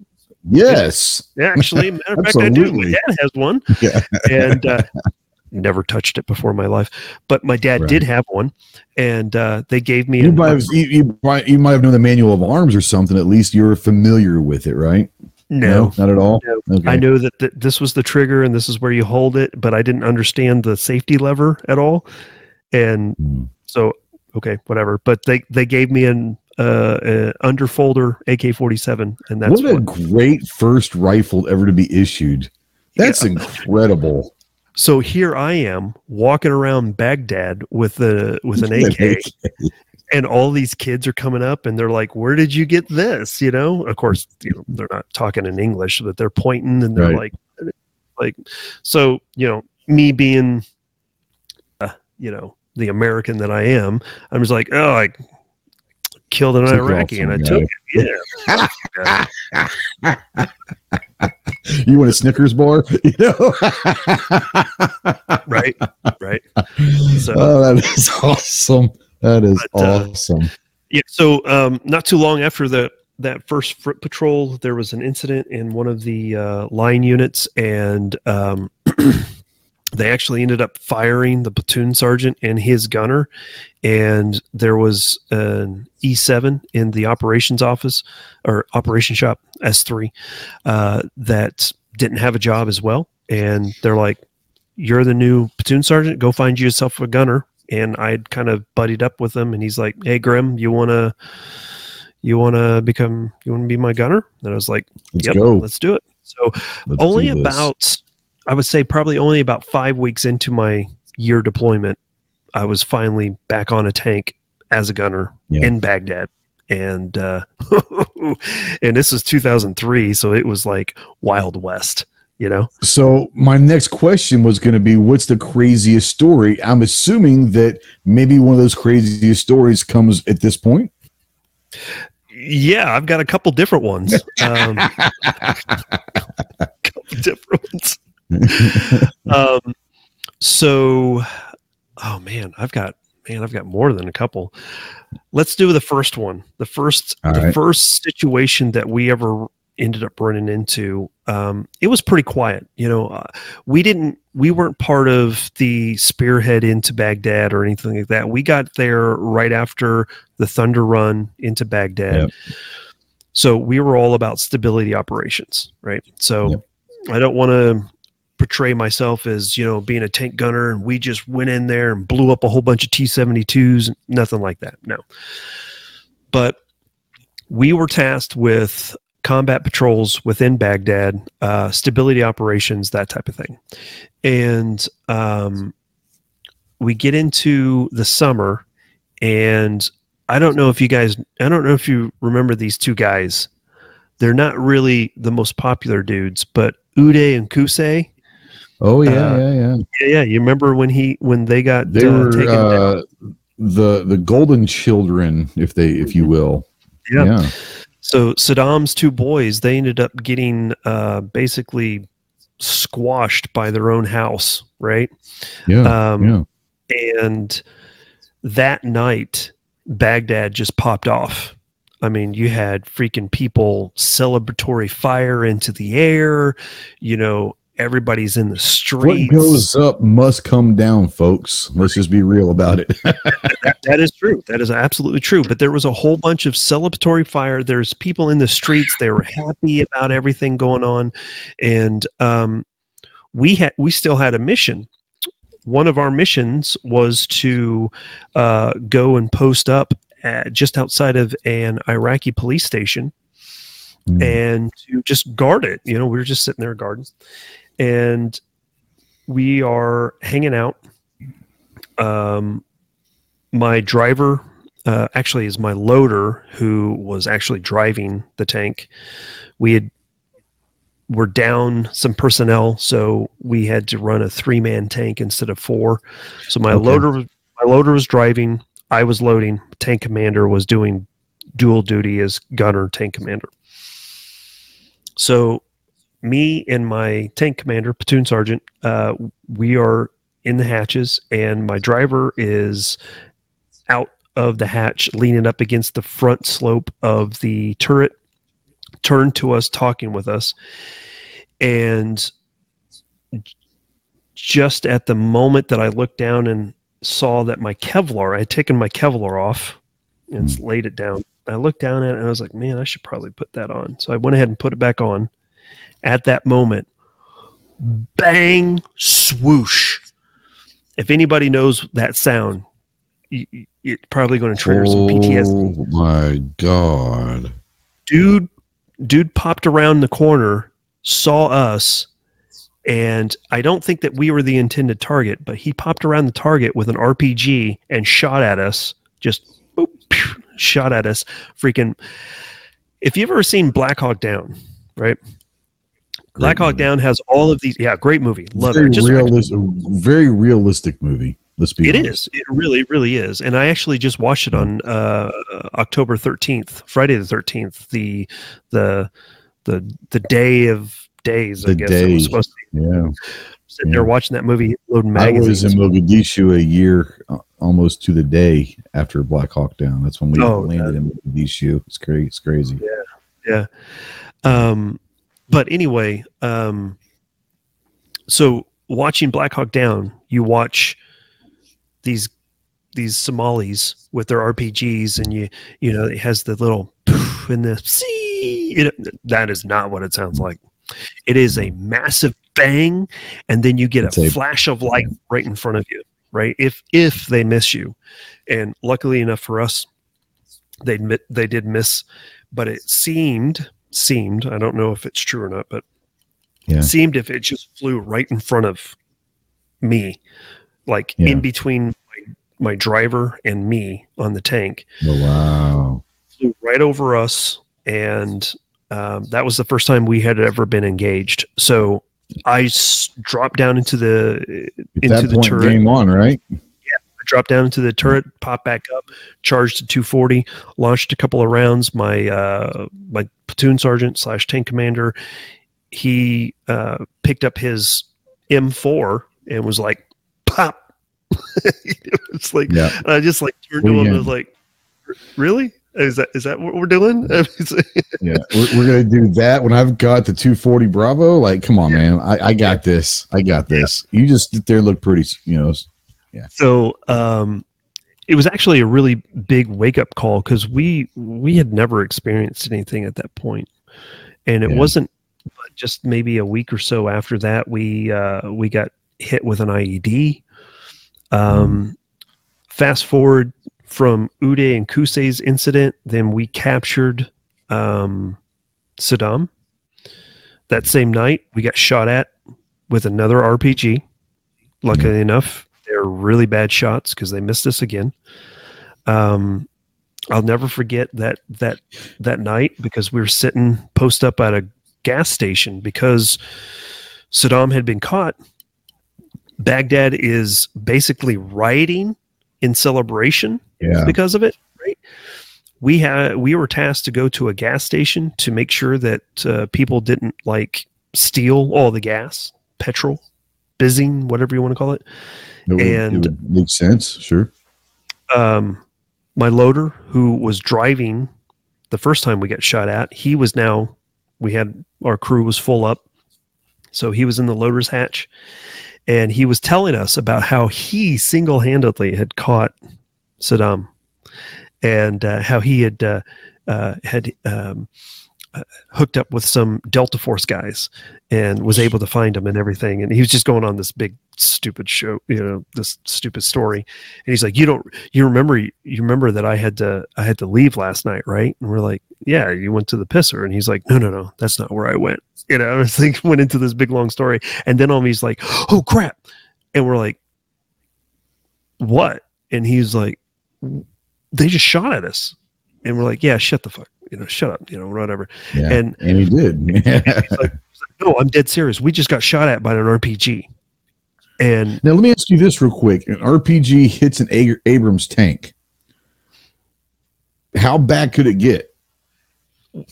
yes. actually matter of fact i do my dad has one Yeah. and uh, never touched it before in my life but my dad Right. did have one and uh, they gave me You an- might, have, you, you, might, you might have known the manual of arms or something. At least you're familiar with it, right? No not at all. No. Okay. I know that th- this was the trigger and this is where you hold it, but I didn't understand the safety lever at all. And Hmm. so, okay, whatever. But they, they gave me an uh, uh, underfolder AK-47, and that's what a what. great first rifle ever to be issued. That's Yeah. incredible. So here I am walking around Baghdad with a with an AK, and all these kids are coming up and they're like where did you get this you know of course you know they're not talking in english but they're pointing and they're Right. like like so you know me being uh, you know the american that i am i'm just like oh i killed an Took iraqi and i some took guy. it yeah You want a Snickers bar? You know? right right so oh, that is awesome. That is But, uh, awesome. Yeah. So um, not too long after the that first foot patrol, there was an incident in one of the uh, line units, and um, they actually ended up firing the platoon sergeant and his gunner. And there was an E7 in the operations office or operation shop S3 uh, that didn't have a job as well. And they're like, "You're the new platoon sergeant. Go find yourself a gunner." And I'd kind of buddied up with him, and he's like, "Hey, Grim, you wanna, you wanna become, you wanna be my gunner?" And I was like, Let's "Yep, go. let's do it." So Let's only about, I would say, probably only about five weeks into my year deployment, I was finally back on a tank as a gunner Yeah. in Baghdad. And uh, and this is 2003, so it was like Wild West, you know. So my next question was going to be, what's the craziest story? I'm assuming that maybe one of those craziest stories comes at this point. Yeah, I've got a couple different ones. Um, couple different ones. um, so, oh man, I've got man, I've got more than a couple. Let's do the first one. The first, All the right. first situation that we ever ended up running into. Um, it was pretty quiet. You know, uh, we didn't, we weren't part of the spearhead into Baghdad or anything like that. We got there right after the Thunder Run into Baghdad. Yep. So we were all about stability operations, right? So Yep. I don't want to portray myself as you know being a tank gunner and we just went in there and blew up a whole bunch of T72s, nothing like that. No. But we were tasked with combat patrols within Baghdad, uh, stability operations, that type of thing. And um, we get into the summer, and I don't know if you guys, I don't know if you remember these two guys. They're not really the most popular dudes, but Uday and Qusay. Oh yeah, Uh, yeah, yeah. Yeah, yeah. You remember when he when they got They uh, were taken down? uh, the the golden children, if they if you will. Yeah. yeah. So Saddam's two boys, they ended up getting uh, basically squashed by their own house, right? Yeah, Um, yeah. And that night, Baghdad just popped off. I mean, you had freaking people celebratory fire into the air. You know, everybody's in the streets. What goes up must come down, folks. Let's just be real about it. That is true. That is absolutely true. But there was a whole bunch of celebratory fire. There's people in the streets. They were happy about everything going on, and um, we had we still had a mission. One of our missions was to uh, go and post up at, just outside of an Iraqi police station Mm. and to just guard it. You know, we were just sitting there guarding, and we are hanging out. Um, my driver uh, actually is my loader who was actually driving the tank. We had were down some personnel, so we had to run a three man tank instead of four. So my Okay. loader was my loader was driving, I was loading. Tank commander was doing dual duty as gunner tank commander. So me and my tank commander, platoon sergeant, uh, we are in the hatches, and my driver is out of the hatch, leaning up against the front slope of the turret, turned to us, talking with us, and just at the moment that I looked down and saw that my Kevlar, I had taken my Kevlar off and laid it down. I looked down at it and I was like, man, I should probably put that on. So I went ahead and put it back on. At that moment, bang, swoosh. If anybody knows that sound, it's probably going to trigger some PTSD. Oh my god. Dude, dude popped around the corner, saw us, and I don't think that we were the intended target, but he popped around the target with an RPG and shot at us. Just boop, shot at us. Freaking! If you've ever seen Black Hawk Down, right? Black Hawk Down has all of these. Yeah, great movie. Love very it. Just realistic, very realistic movie. Let's be It honest. is. It really, really is. And I actually just watched it on uh, October thirteenth, Friday the thirteenth, the the the the day of days. I The guess it day. was supposed to be Yeah, sitting there watching that movie, loading magazines. I was in Mogadishu a year, uh, almost to the day after Black Hawk Down. That's when we Oh, landed in Mogadishu. It's crazy. It's crazy. Yeah. Yeah. Um, but anyway, um, so watching Black Hawk Down, you watch these these Somalis with their RPGs, and you you know it has the little in the see. It, that is not what it sounds like. It is a massive bang, and then you get It's a- flash of light right in front of you. Right, if if they miss you, and luckily enough for us, they they did miss, but it seemed seemed I don't know if it's true or not, but Yeah. seemed if it just flew right in front of me, like Yeah. in between my, my driver and me on the tank, Oh, wow. flew right over us, and um, that was the first time we had ever been engaged. So I s- dropped down into the At into that the point, turret. game on, right? Dropped down into the turret, popped back up, charged to 240, launched a couple of rounds. My uh, my platoon sergeant slash tank commander, he uh, picked up his M4 and was like, "Pop!" it's like Yeah. and I just like turned to him and was like, "Really? Is that is that what we're doing?" Yeah. We're, we're gonna do that when I've got the 240 Bravo. Like, come on, man. I, I got this. I got this. You just sit there, look pretty. You know. So um it was actually a really big wake up call because we we had never experienced anything at that point. And it Yeah. wasn't just maybe a week or so after that we uh we got hit with an ied um fast forward from uday and Qusay's incident then we captured um saddam. That same night we got shot at with another rpg luckily enough they're really bad shots because they missed us again. Um i'll never forget that that that night because we were sitting post up at a gas station because saddam had been caught. Baghdad is basically rioting in celebration Yeah. because of it right? We had we were tasked to go to a gas station to make sure that uh, people didn't like steal all the gas petrol bizzing whatever you want to call it It would, And- it would make sense. Sure. um, my loader who was driving the first time we got shot at he was now we had our crew was full up so he was in the loader's hatch and he was telling us about how he single-handedly had caught saddam and uh, how he had uh, uh, had um, hooked up with some delta force guys and was able to find him and everything. And he was just going on this big stupid show you know this stupid story. And he's like you don't you remember you remember that i had to i had to leave last night right? And we're like yeah you went to the pisser. And he's like no no no that's not where i went. You know it's like went into this big long story. And then all he's like oh crap. And we're like what? And he's like they just shot at us. And we're like yeah shut the fuck you know shut up you know whatever Yeah. and and he did. he's like, no i'm dead serious we just got shot at by an rpg and now let me ask you this real quick: An RPG hits an A- Abrams tank. How bad could it get?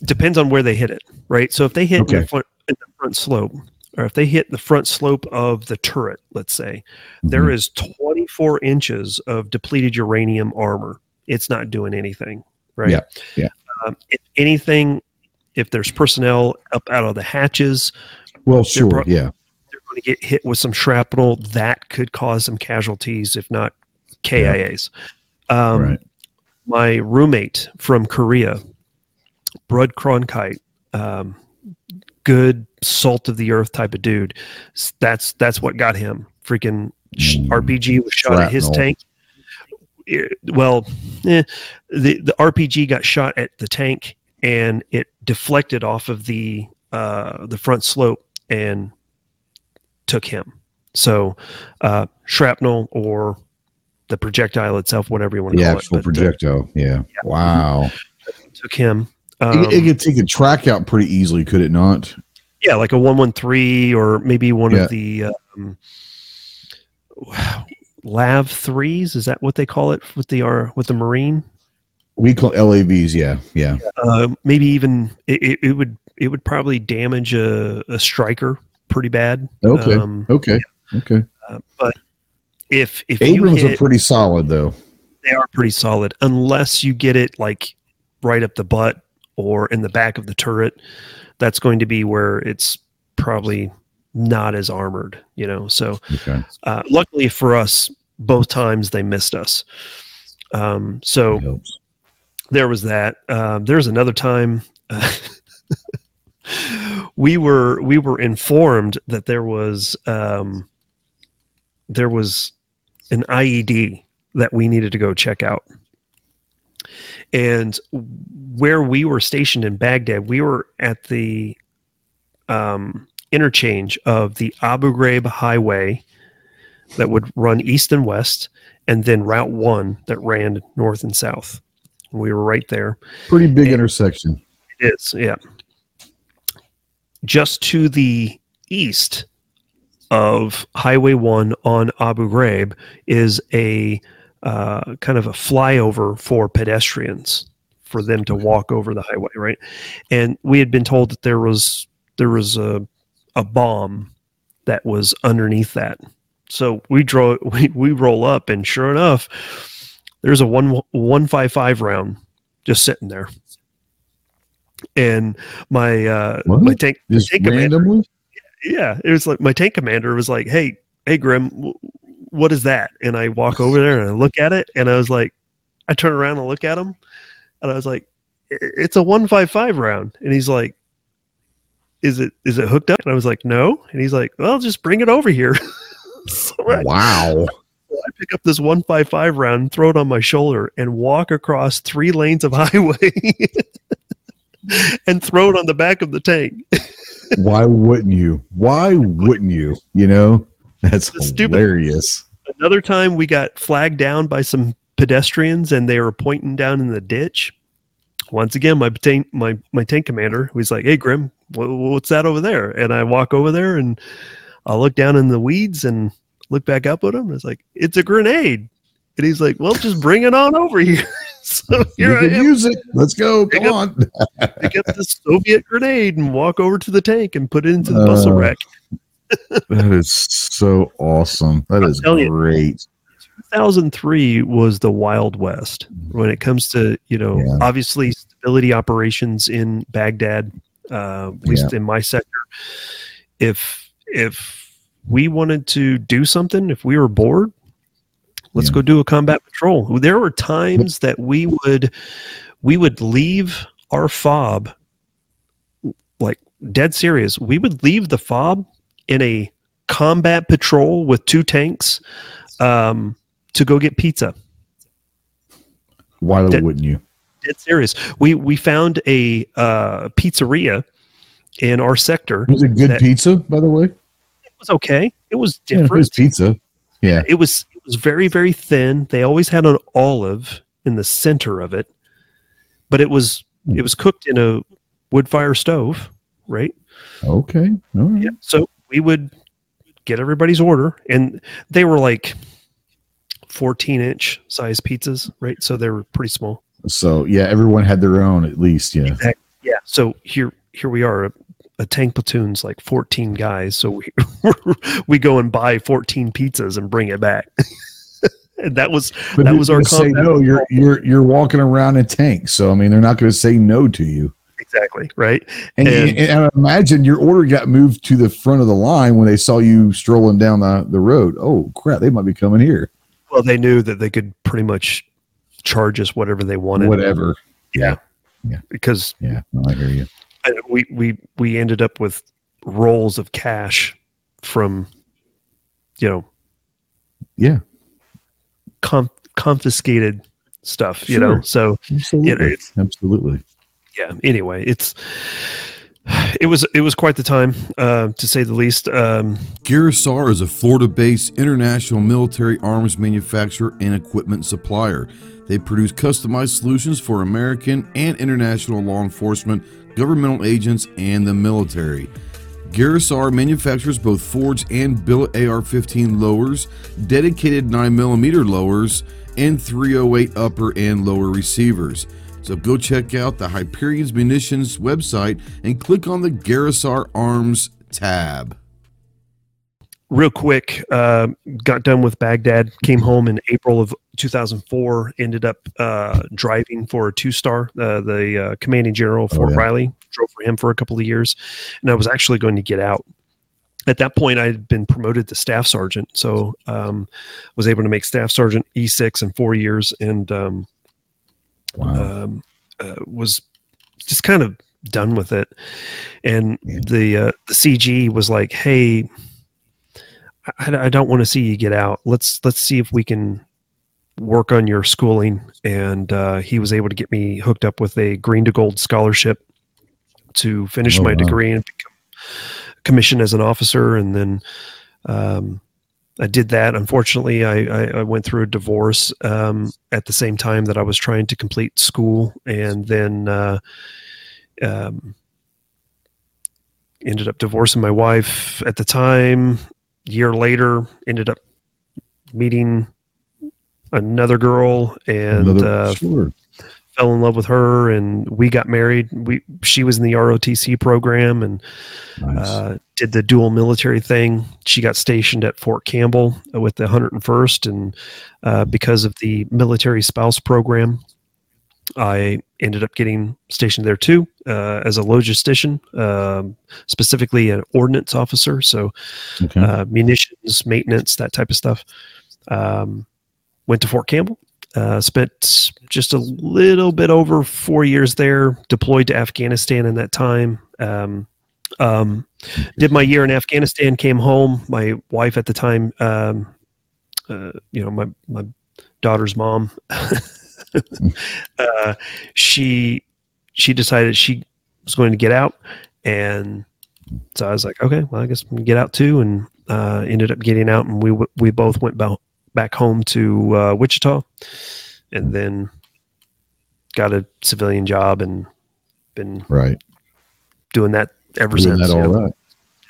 depends on where they hit it, right? So if they hit in, the front, in the front slope, or if they hit the front slope of the turret, let's say, there Mhm. is 24 inches of depleted uranium armor. It's not doing anything, right? Yeah, yeah. Um, if anything, if there's personnel up out of the hatches, Well, sure. pro- yeah. they're going to get hit with some shrapnel that could cause some casualties, if not KIAs. Um, right. my roommate from Korea, Brud Cronkite, um, good salt of the earth type of dude. That's that's what got him. Freaking Mm. RPG was shot at his tank. Well, eh, the the RPG got shot at the tank and it deflected off of the uh, the front slope and took him. So uh, shrapnel or the projectile itself, whatever you want to The call actual it. but, projectile. Yeah. Wow. took him. it, Um, it could take a track out pretty easily, could it not? yeah, like a one one three or maybe one Yeah. of the um, Lav threes. Is that what they call it with the R with the Marine? We call LAVs. Yeah. Yeah. Uh, maybe even it, it, would it would probably damage a, a Stryker pretty bad. Okay. Um, okay. Okay. uh, but if if Abrams you are pretty solid, though. they are pretty solid unless you get it like right up the butt or in the back of the turret. That's going to be where it's probably not as armored, you know. So Okay. uh, luckily for us, both times they missed us. Um, so there was that. Um, there was another time uh, we were we were informed that there was um, there was an IED that we needed to go check out. And where we were stationed in Baghdad, we were at the um, interchange of the Abu Ghraib Highway that would run east and west, and then Route One that ran north and south. We were right there. Pretty big intersection. It is, yeah. Just to the east of Highway 1 on Abu Ghraib is a uh, kind of a flyover for pedestrians for them to walk over the highway, right? And we had been told that there was there was a a bomb that was underneath that. So we draw we, we roll up and sure enough there's a one one five five round just sitting there. And my uh What? my tank Just tank commander, yeah, it was like my tank commander was like, "Hey, hey, Grim, w- what is that?" And I walk over there and I look at it, and I was like, I turn around and look at him, and I was like, "It's a one five five round," and he's like, "Is it is it hooked up?" And I was like, "No," and he's like, "Well, just bring it over here." so Wow. I pick up this one five five round, throw it on my shoulder, and walk across three lanes of highway. and throw it on the back of the tank. Why wouldn't you? Why wouldn't you? You know, that's hilarious. Another time we got flagged down by some pedestrians and they were pointing down in the ditch. Once again, my tank, my my tank commander was like, "Hey, Grim, what's that over there?" And I walk over there and I look down in the weeds and look back up at him. And It's like it's a grenade, and he's like, "Well, just bring it on over here." so You here I can am, use it. Let's go. Pick Come up- on. pick up this Soviet grenade and walk over to the tank and put it into the bustle Uh, rack. That is so awesome. That is telling you. great. 2003 was the wild west when it comes to you know Yeah. obviously stability operations in baghdad uh, at least in my sector if if we wanted to do something if we were bored let's Yeah. go do a combat patrol there were times that we would we would leave our fob like dead serious we would leave the fob in a combat patrol with two tanks um, to go get pizza. Why wouldn't you? Dead serious. We we found a uh, pizzeria in our sector. Was it good that- pizza, by the way? It was okay. It was Yeah, it different. was pizza. Yeah. it was it was very very thin. They always had an olive in the center of it, but it was it was cooked in a wood fire stove, right? Okay. All right. Yeah. So we would get everybody's order, and they were like fourteen inch size pizzas, right? So they were pretty small. So yeah, everyone had their own at least. Yeah. Yeah. So here here we are. A, a tank platoon's like 14 guys. So we we go and buy 14 pizzas and bring it back. and that was But that was our say no. You're you're you're walking around in tanks, so I mean they're not going to say no to you. exactly right. And, And- and, imagine your order got moved to the front of the line when they saw you strolling down the, the road. Oh crap, they might be coming here. Well, they knew that they could pretty much charge us whatever they wanted. Whatever. Yeah. Yeah. Because Yeah, no, I hear you. we we we ended up with rolls of cash from you know Yeah, com- confiscated stuff. You know, so absolutely, it's- absolutely. yeah. Anyway, it's it was it was quite the time, uh, to say the least. Um, Garaysar is a Florida-based international military arms manufacturer and equipment supplier. They produce customized solutions for American and international law enforcement, governmental agents, and the military. Garaysar manufactures both forged and billet AR-15 lowers, dedicated 9mm lowers, and 308 upper and lower receivers. So go check out the Hyperion's Munitions website and click on the Garaysar Arms tab. Real quick, uh, got done with Baghdad, came home in April of 2004, ended up uh, driving for a two star, uh, the uh, commanding general, Fort oh, yeah. Riley, drove for him for a couple of years. And I was actually going to get out at that point I had been promoted to staff sergeant, so um, was able to make staff sergeant E6 in four years, and um, wow. um, uh, was just kind of done with it. And yeah. the uh, the CG was like, "Hey, I, I don't want to see you get out. Let's let's see if we can work on your schooling." And uh, he was able to get me hooked up with a green to gold scholarship to finish oh, my wow. degree and become commissioned as an officer. And then um, I did that. Unfortunately, I, I, I went through a divorce um, at the same time that I was trying to complete school, and then uh, um, ended up divorcing my wife at the time. Year later, ended up meeting another girl, and another, uh, sure fell in love with her and we got married. We she was in the ROTC program and nice. uh, did the dual military thing. She got stationed at Fort Campbell with the 101st, and uh, because of the military spouse program, I ended up getting stationed there too uh, as a logistician, um, specifically an ordnance officer. So okay. Uh, munitions, maintenance, that type of stuff. Um, went to Fort Campbell uh, spent just a little bit over four years there, deployed to Afghanistan in that time. Um, um, did my year in Afghanistan, came home. My wife at the time, um, uh, you know, my, my daughter's mom, uh, she, she decided she was going to get out. And so I was like, okay, well, I guess I'm gonna get out too. And, uh, ended up getting out and we, we both went back back home to uh, Wichita, and then got a civilian job and been right doing that ever doing since. That all right.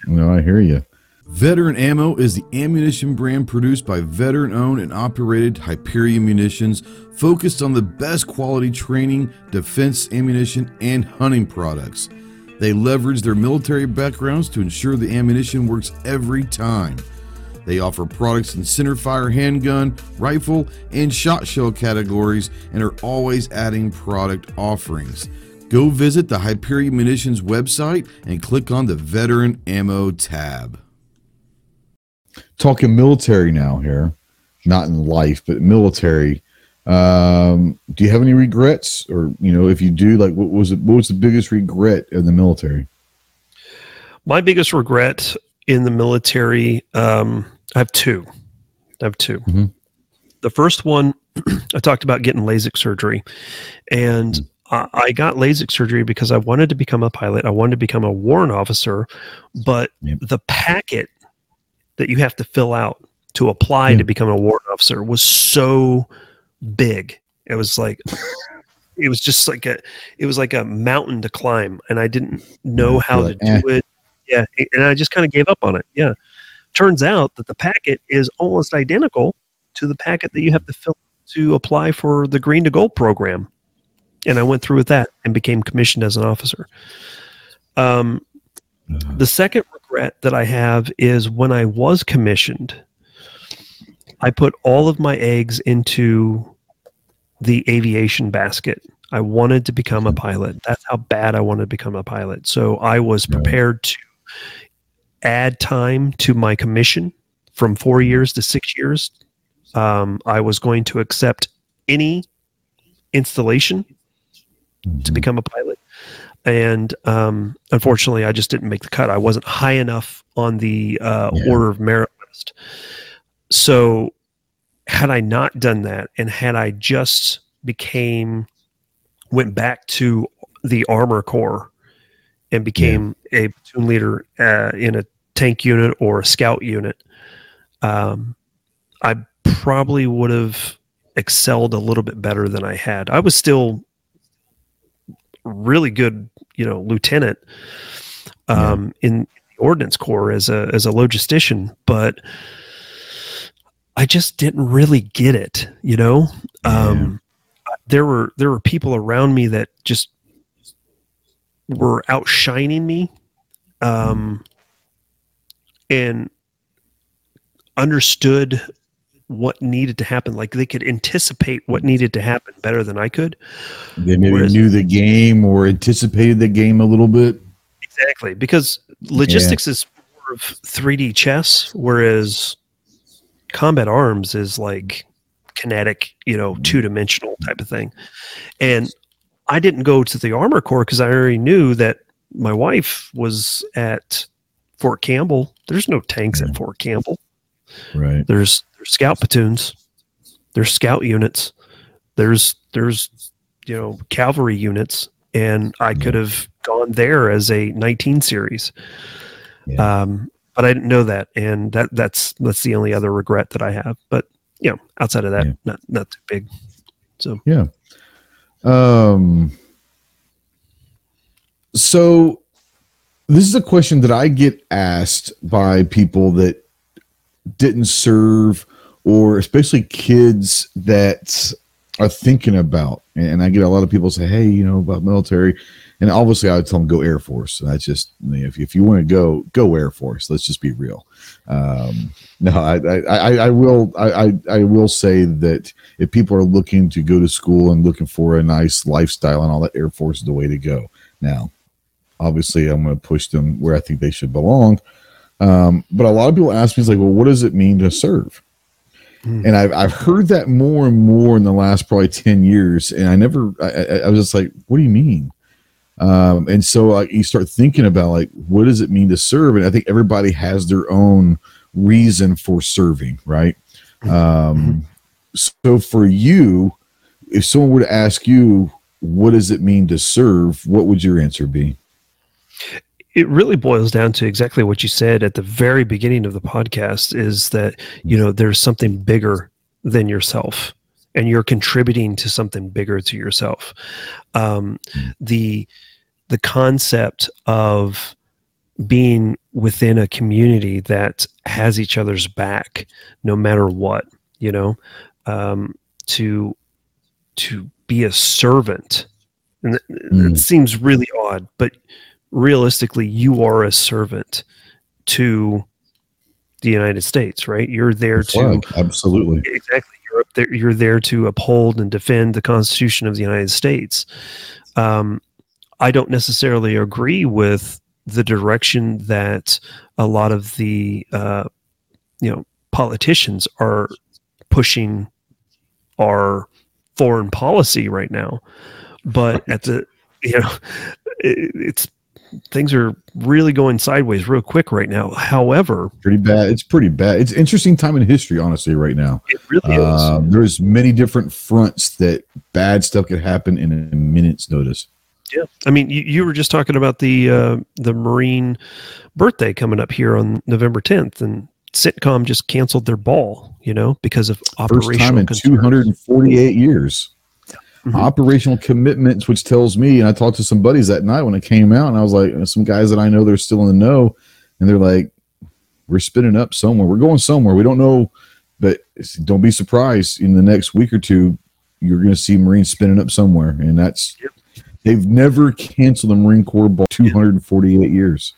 No, I hear you. Veteran Ammo is the ammunition brand produced by veteran owned and operated Hyperion Munitions, focused on the best quality training, defense ammunition, and hunting products. They leverage their military backgrounds to ensure the ammunition works every time. They offer products in centerfire handgun, rifle, and shot shell categories and are always adding product offerings. Go visit the Hyperion Munitions website and click on the Veteran Ammo tab. Talking military now here, not in life, but military. Um, do you have any regrets, or you know, if you do, like, what was it? What was the biggest regret in the military? My biggest regret in the military, um, I have two. I have 2 mm-hmm. The first one, I talked about getting LASIK surgery, and. I, I got LASIK surgery because I wanted to become a pilot. I wanted to become a warrant officer, but yep. the packet that you have to fill out to apply yep. to become a warrant officer was so big. It was like it was just like a it was like a mountain to climb and I didn't know how to do eh. it. Yeah, and I just kind of gave up on it. Yeah. Turns out that the packet is almost identical to the packet that you have to fill to apply for the green to gold program. And I went through with that and became commissioned as an officer. Um, uh-huh. The second regret that I have is when I was commissioned, I put all of my eggs into the aviation basket. I wanted to become a pilot. That's how bad I wanted to become a pilot. So I was prepared to add time to my commission from four years to six years. Um, I was going to accept any installation mm-hmm. to become a pilot. And um, unfortunately, I just didn't make the cut. I wasn't high enough on the uh, yeah. order of merit list. So, had I not done that, and had I just became went back to the armor corps and became yeah. a platoon leader uh, in a tank unit or a scout unit, um, I probably would have excelled a little bit better than I had. I was still really good, you know, lieutenant um, yeah. in the Ordnance Corps as a as a logistician, but I just didn't really get it. You know, um, there were there were people around me that just were outshining me, um, and understood what needed to happen. Like they could anticipate what needed to happen better than I could. They maybe Whereas, knew the game or anticipated the game a little bit. Exactly, because logistics yeah. is more of 3D chess, whereas combat arms is like kinetic, you know, mm-hmm. two dimensional type of thing. And I didn't go to the armor corps because I already knew that my wife was at Fort Campbell. There's no tanks at Fort Campbell. Right. There's there's scout platoons. There's scout units. There's there's you know cavalry units, and I could have gone there as a 19 series. Yeah. Um, but I didn't know that, and that that's that's the only other regret that I have. But you know, outside of that, yeah. not not too big. So yeah. Um. So this is a question that I get asked by people that didn't serve, or especially kids that are thinking about. And I get a lot of people say, "Hey, you know about military." and obviously I would tell them go Air Force. That's just if if you want to go go Air Force. Let's just be real. Um, no, I, I, I, will I, I will say that if people are looking to go to school and looking for a nice lifestyle and all that, Air Force is the way to go. Now, obviously, I'm going to push them where I think they should belong. Um, but a lot of people ask me, like, well, what does it mean to serve? Hmm. And I've, I've heard that more and more in the last probably 10 years. And I never, I, I was just like, what do you mean? Um, and so like you start thinking about like what does it mean to serve and i think everybody has their own reason for serving right um, so for you if someone were to ask you what does it mean to serve what would your answer be it really boils down to exactly what you said at the very beginning of the podcast is that you know there's something bigger than yourself and you're contributing to something bigger to yourself. Um, the the concept of being within a community that has each other's back no matter what you know um, to to be a servant and it, mm. it seems really odd but realistically you are a servant to the united states right you're there to absolutely exactly you're up there. You're there to uphold and defend the Constitution of the United States. Um, I don't necessarily agree with the direction that a lot of the uh, you know politicians are pushing our foreign policy right now. But at the you know it, it's things are really going sideways real quick right now. However, pretty bad. It's pretty bad. It's interesting time in history, honestly, right now. It really uh, is. Um, there's many different fronts that bad stuff could happen in a minute's notice. Yeah, I mean, you, you were just talking about the uh, the Marine birthday coming up here on November 10th, and Sitcom just canceled their ball, you know, because of operational. First time in concerns. 248 years mm-hmm. operational commitments, which tells me, and I talked to some buddies that night when it came out, and I was like, some guys that I know they're still in the know, and they're like, we're spinning up somewhere. We're going somewhere. We don't know, but don't be surprised in the next week or two, you're going to see Marines spinning up somewhere, and that's yep. they've never canceled the Marine Corps ball 248 yep. years.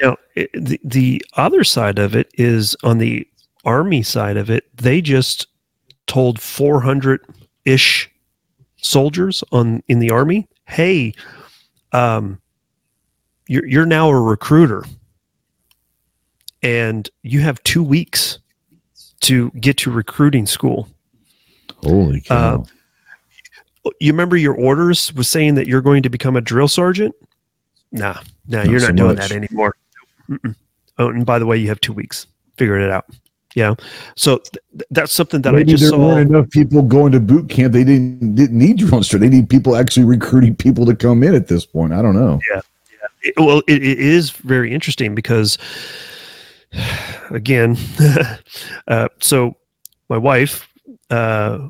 Now, the the other side of it is on the Army side of it. They just told 400 ish soldiers on in the army, hey, um, you're you're now a recruiter, and you have two weeks to get to recruiting school. Holy cow! Uh, you remember your orders was saying that you're going to become a drill sergeant? Nah, nah, not you're not so doing much. that anymore. Mm-mm. Oh, and by the way, you have two weeks. Figuring it out. Yeah. So th- that's something that Maybe I just there saw. weren't enough people going to boot camp. They didn't didn't need drone They need people actually recruiting people to come in at this point. I don't know. Yeah. Yeah. it, well, it, it is very interesting because, again, uh, so my wife uh,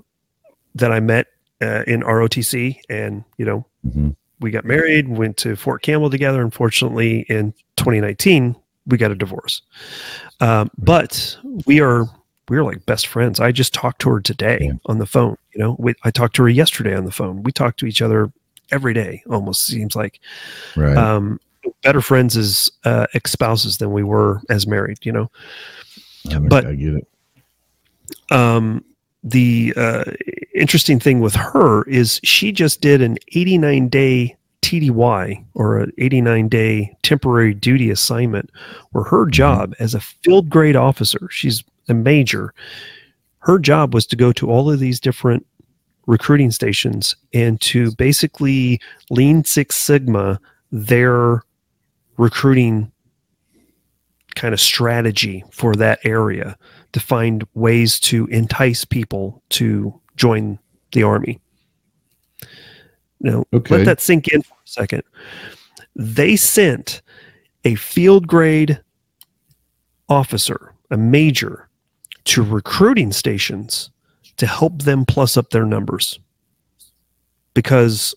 that I met uh, in ROTC, and you know, mm-hmm. we got married, went to Fort Campbell together. Unfortunately, in 2019, we got a divorce. Um, but we are we are like best friends. I just talked to her today on the phone. You know, we, I talked to her yesterday on the phone. We talk to each other every day, almost seems like. Right. Um, better friends as uh, ex spouses than we were as married. You know. but I get it. Um, the uh, interesting thing with her is she just did an 89 day TDY or an 89 day temporary duty assignment where her mm-hmm. job as a field grade officer, she's a major, her job was to go to all of these different recruiting stations and to basically lean Six Sigma their recruiting kind of strategy for that area to find ways to entice people to join the army. Now, okay. let that sink in for a second. They sent a field grade officer, a major, to recruiting stations to help them plus up their numbers because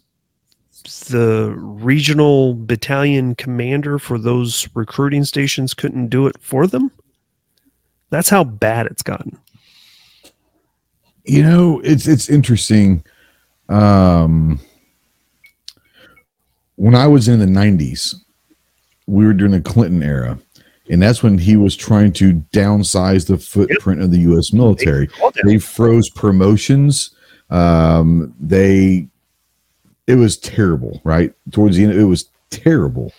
the regional battalion commander for those recruiting stations couldn't do it for them. That's how bad it's gotten. You know, it's it's interesting. Um, when I was in the '90s, we were during the Clinton era, and that's when he was trying to downsize the footprint yep. of the U.S. military. They, they froze promotions. Um, they, it was terrible. Right towards the end, it was terrible,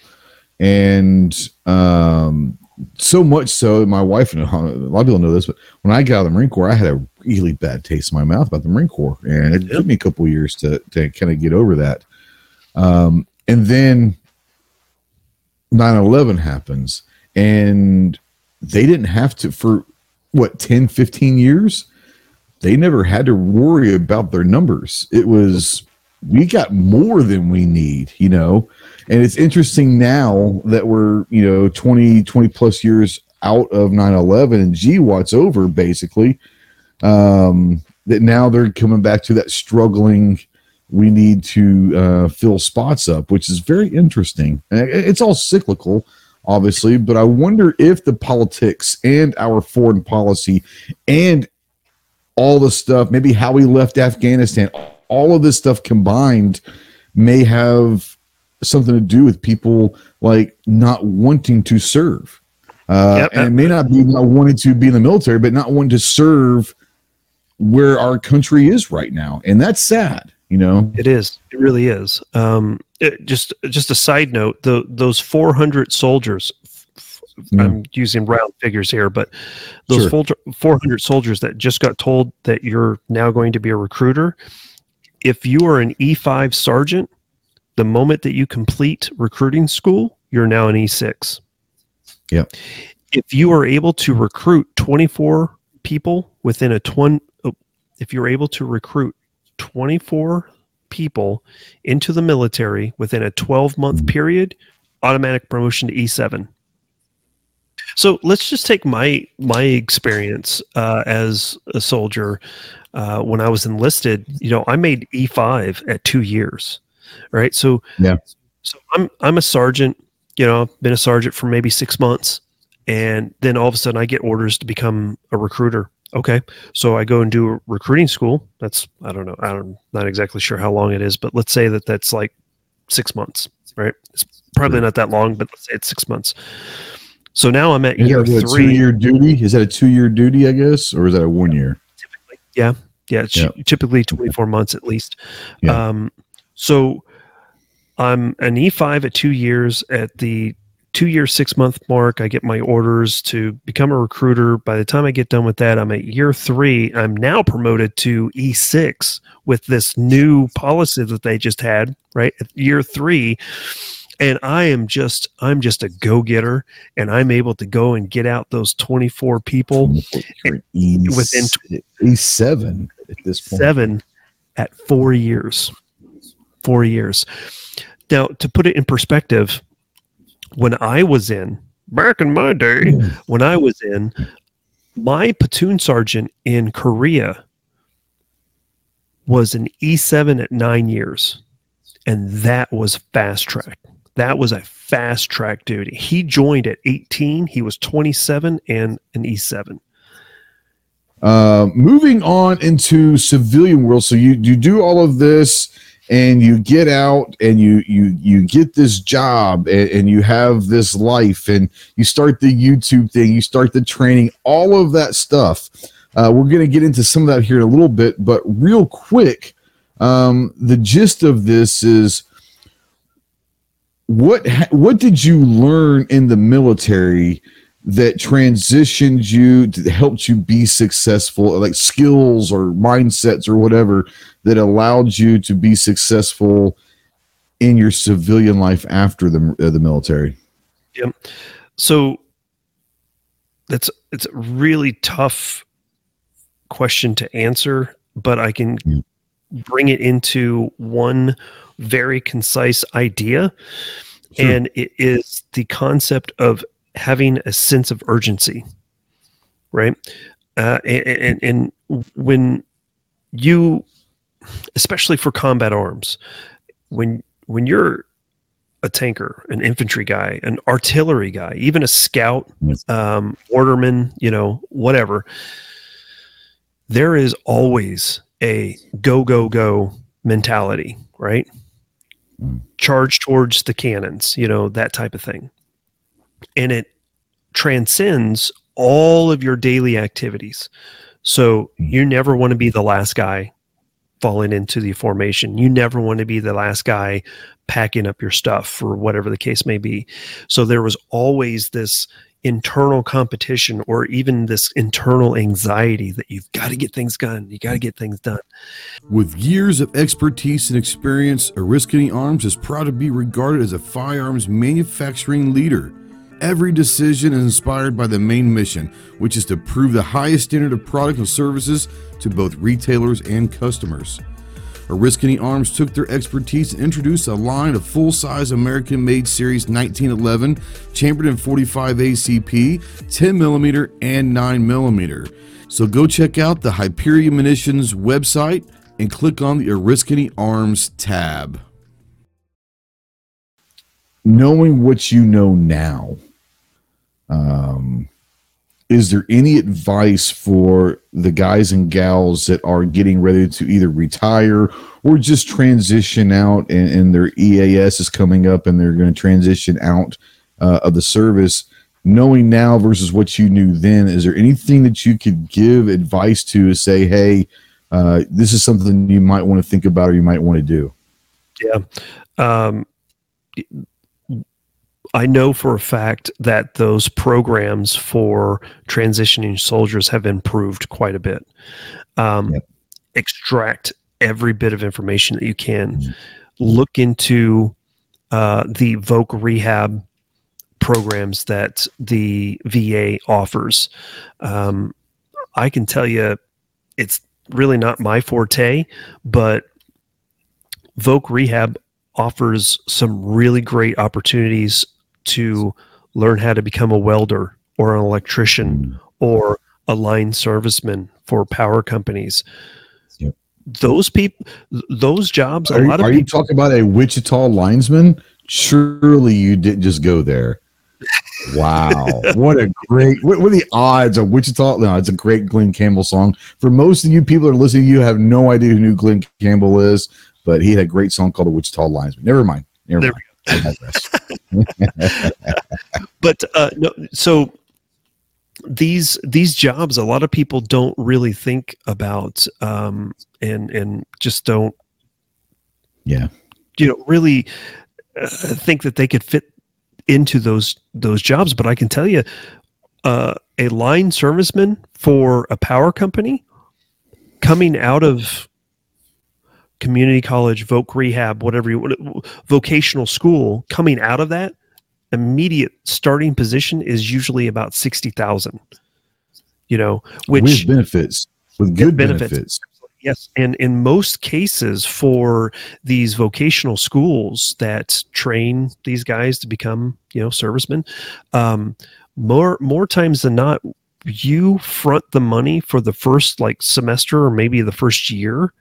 and um, so much so my wife and a lot of people know this, but when I got out of the Marine Corps, I had a really bad taste in my mouth about the Marine Corps, and it yep. took me a couple years to to kind of get over that. Um, and then 9-11 happens, and they didn't have to for what 10, 15 years. They never had to worry about their numbers. It was we got more than we need, you know and it's interesting now that we're you know 20 20 plus years out of 9-11 and GWOT's over basically um that now they're coming back to that struggling we need to uh, fill spots up which is very interesting it's all cyclical obviously but i wonder if the politics and our foreign policy and all the stuff maybe how we left afghanistan all of this stuff combined may have something to do with people like not wanting to serve. Uh, yep. And it may not be not wanting to be in the military, but not wanting to serve where our country is right now, and that's sad. You know, it is. It really is. Um, it, just just a side note: the those 400 soldiers. Mm. I'm using round figures here, but those sure. 400 soldiers that just got told that you're now going to be a recruiter. If you are an E5 sergeant, the moment that you complete recruiting school, you're now an E6. Yeah. If you are able to recruit 24 people within a 20, if you're able to recruit 24 people into the military within a 12 month period, automatic promotion to E7. So let's just take my my experience uh, as a soldier uh, when I was enlisted. You know, I made E5 at two years right? So yeah, so I'm I'm a sergeant. You know, I've been a sergeant for maybe six months, and then all of a sudden I get orders to become a recruiter. Okay, so I go and do a recruiting school. That's I don't know. I'm not exactly sure how long it is, but let's say that that's like six months, right? It's probably not that long, but let's say it's six months. So now I'm at is year three. Two year duty? Is that a two year duty? I guess, or is that a one year? Typically, yeah, yeah. It's yeah. typically 24 months at least. Yeah. Um, so I'm an E5 at two years. At the two year, six month mark, I get my orders to become a recruiter. By the time I get done with that, I'm at year three. I'm now promoted to E6 with this new policy that they just had, right? At year three. And I am just, I'm just a go getter, and I'm able to go and get out those 24 people within E7 at this point. Seven at four years four years. Now, to put it in perspective, when I was in back in my day, when I was in, my platoon sergeant in Korea was an E7 at nine years, and that was fast track. That was a fast track duty. He joined at 18. He was 27 and an E7. Uh, moving on into civilian world. So you you do all of this and you get out and you you you get this job and, and, you have this life and you start the youtube thing you start the training all of that stuff. Uh, we're going to get into some of that here in a little bit but real quick um, the gist of this is what what did you learn in the military that transitioned you to helped you be successful like skills or mindsets or whatever that allowed you to be successful in your civilian life after the uh, the military yep so that's it's a really tough question to answer but i can mm. bring it into one very concise idea. Sure. And it is the concept of having a sense of urgency, right? Uh, and, and, and when you, especially for combat arms, when when you're a tanker, an infantry guy, an artillery guy, even a scout, um, orderman, you know, whatever, there is always a go, go, go mentality, right? charge towards the cannons, you know, that type of thing. And it transcends all of your daily activities. So you never want to be the last guy falling into the formation. You never want to be the last guy packing up your stuff or whatever the case may be. So there was always this internal competition or even this internal anxiety that you've got to get things done. You got to get things done. With years of expertise and experience, Oriskany Arms is proud to be regarded as a firearms manufacturing leader. Every decision is inspired by the main mission, which is to prove the highest standard of product and services to both retailers and customers. Oriskany Arms took their expertise and introduced a line of full-size American-made Series 1911 chambered in 45 ACP, 10mm, and 9mm. So go check out the Hyperion Munitions website and click on the Oriskany Arms tab. Knowing what you know now, um, is there any advice for the guys and gals that are getting ready to either retire or just transition out and, and their EAS is coming up and they're going to transition out uh, of the service? Knowing now versus what you knew then, is there anything that you could give advice to to say, hey, uh, this is something you might want to think about or you might want to do? Yeah. Um, I know for a fact that those programs for transitioning soldiers have improved quite a bit. Um, yep. Extract every bit of information that you can. Mm-hmm. Look into uh, the Voc rehab programs that the VA offers. Um, I can tell you it's really not my forte, but Voc Rehab offers some really great opportunities to learn how to become a welder or an electrician or a line serviceman for power companies. Yep. Those people, those jobs, are, a lot of are people, you talking about a Wichita linesman? Surely you didn't just go there. Wow, what a great! What, what, are the odds of Wichita? No, it's a great Glen Campbell song. For most of you people that are listening, you have no idea who Glen Campbell is, but he had a great song called "A Wichita Linesman." Never mind. Never there mind. but uh, no, so these these jobs, a lot of people don't really think about, um, and and just don't, yeah, you know, really uh, think that they could fit into those those jobs. But I can tell you, uh, a line serviceman for a power company coming out of community college, voc rehab, whatever you vocational school, coming out of that, immediate starting position is usually about sixty thousand. You know, which with benefits, with good benefits. benefits. Yes, and in most cases, for these vocational schools that train these guys to become, you know, servicemen, um, more more times than not, you front the money for the first like semester or maybe the first year,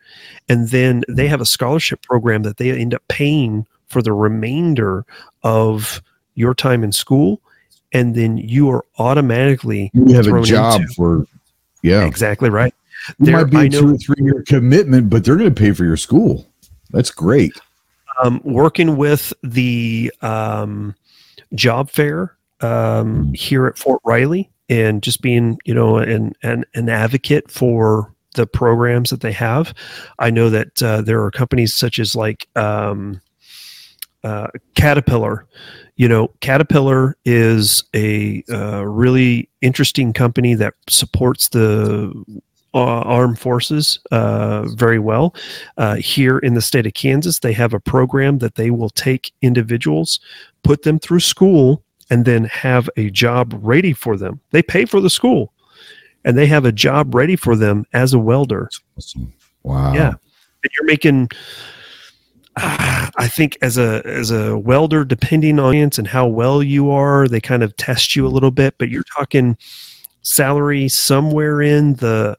and then they have a scholarship program that they end up paying for the remainder of your time in school, and then you are automatically you have a job into, for yeah exactly right there, might be a two or three year commitment, but they're going to pay for your school. That's great. Um, working with the um, job fair um, hmm. here at Fort Riley and just being, you know, an, an, an advocate for the programs that they have. I know that uh, there are companies such as like um, uh, Caterpillar. You know, Caterpillar is a uh, really interesting company that supports the uh, armed forces uh, very well. Uh, here in the state of Kansas, they have a program that they will take individuals, put them through school, and then have a job ready for them. They pay for the school, and they have a job ready for them as a welder. Awesome. Wow. Yeah, and you're making. I think as a as a welder, depending on and how well you are, they kind of test you a little bit. But you're talking salary somewhere in the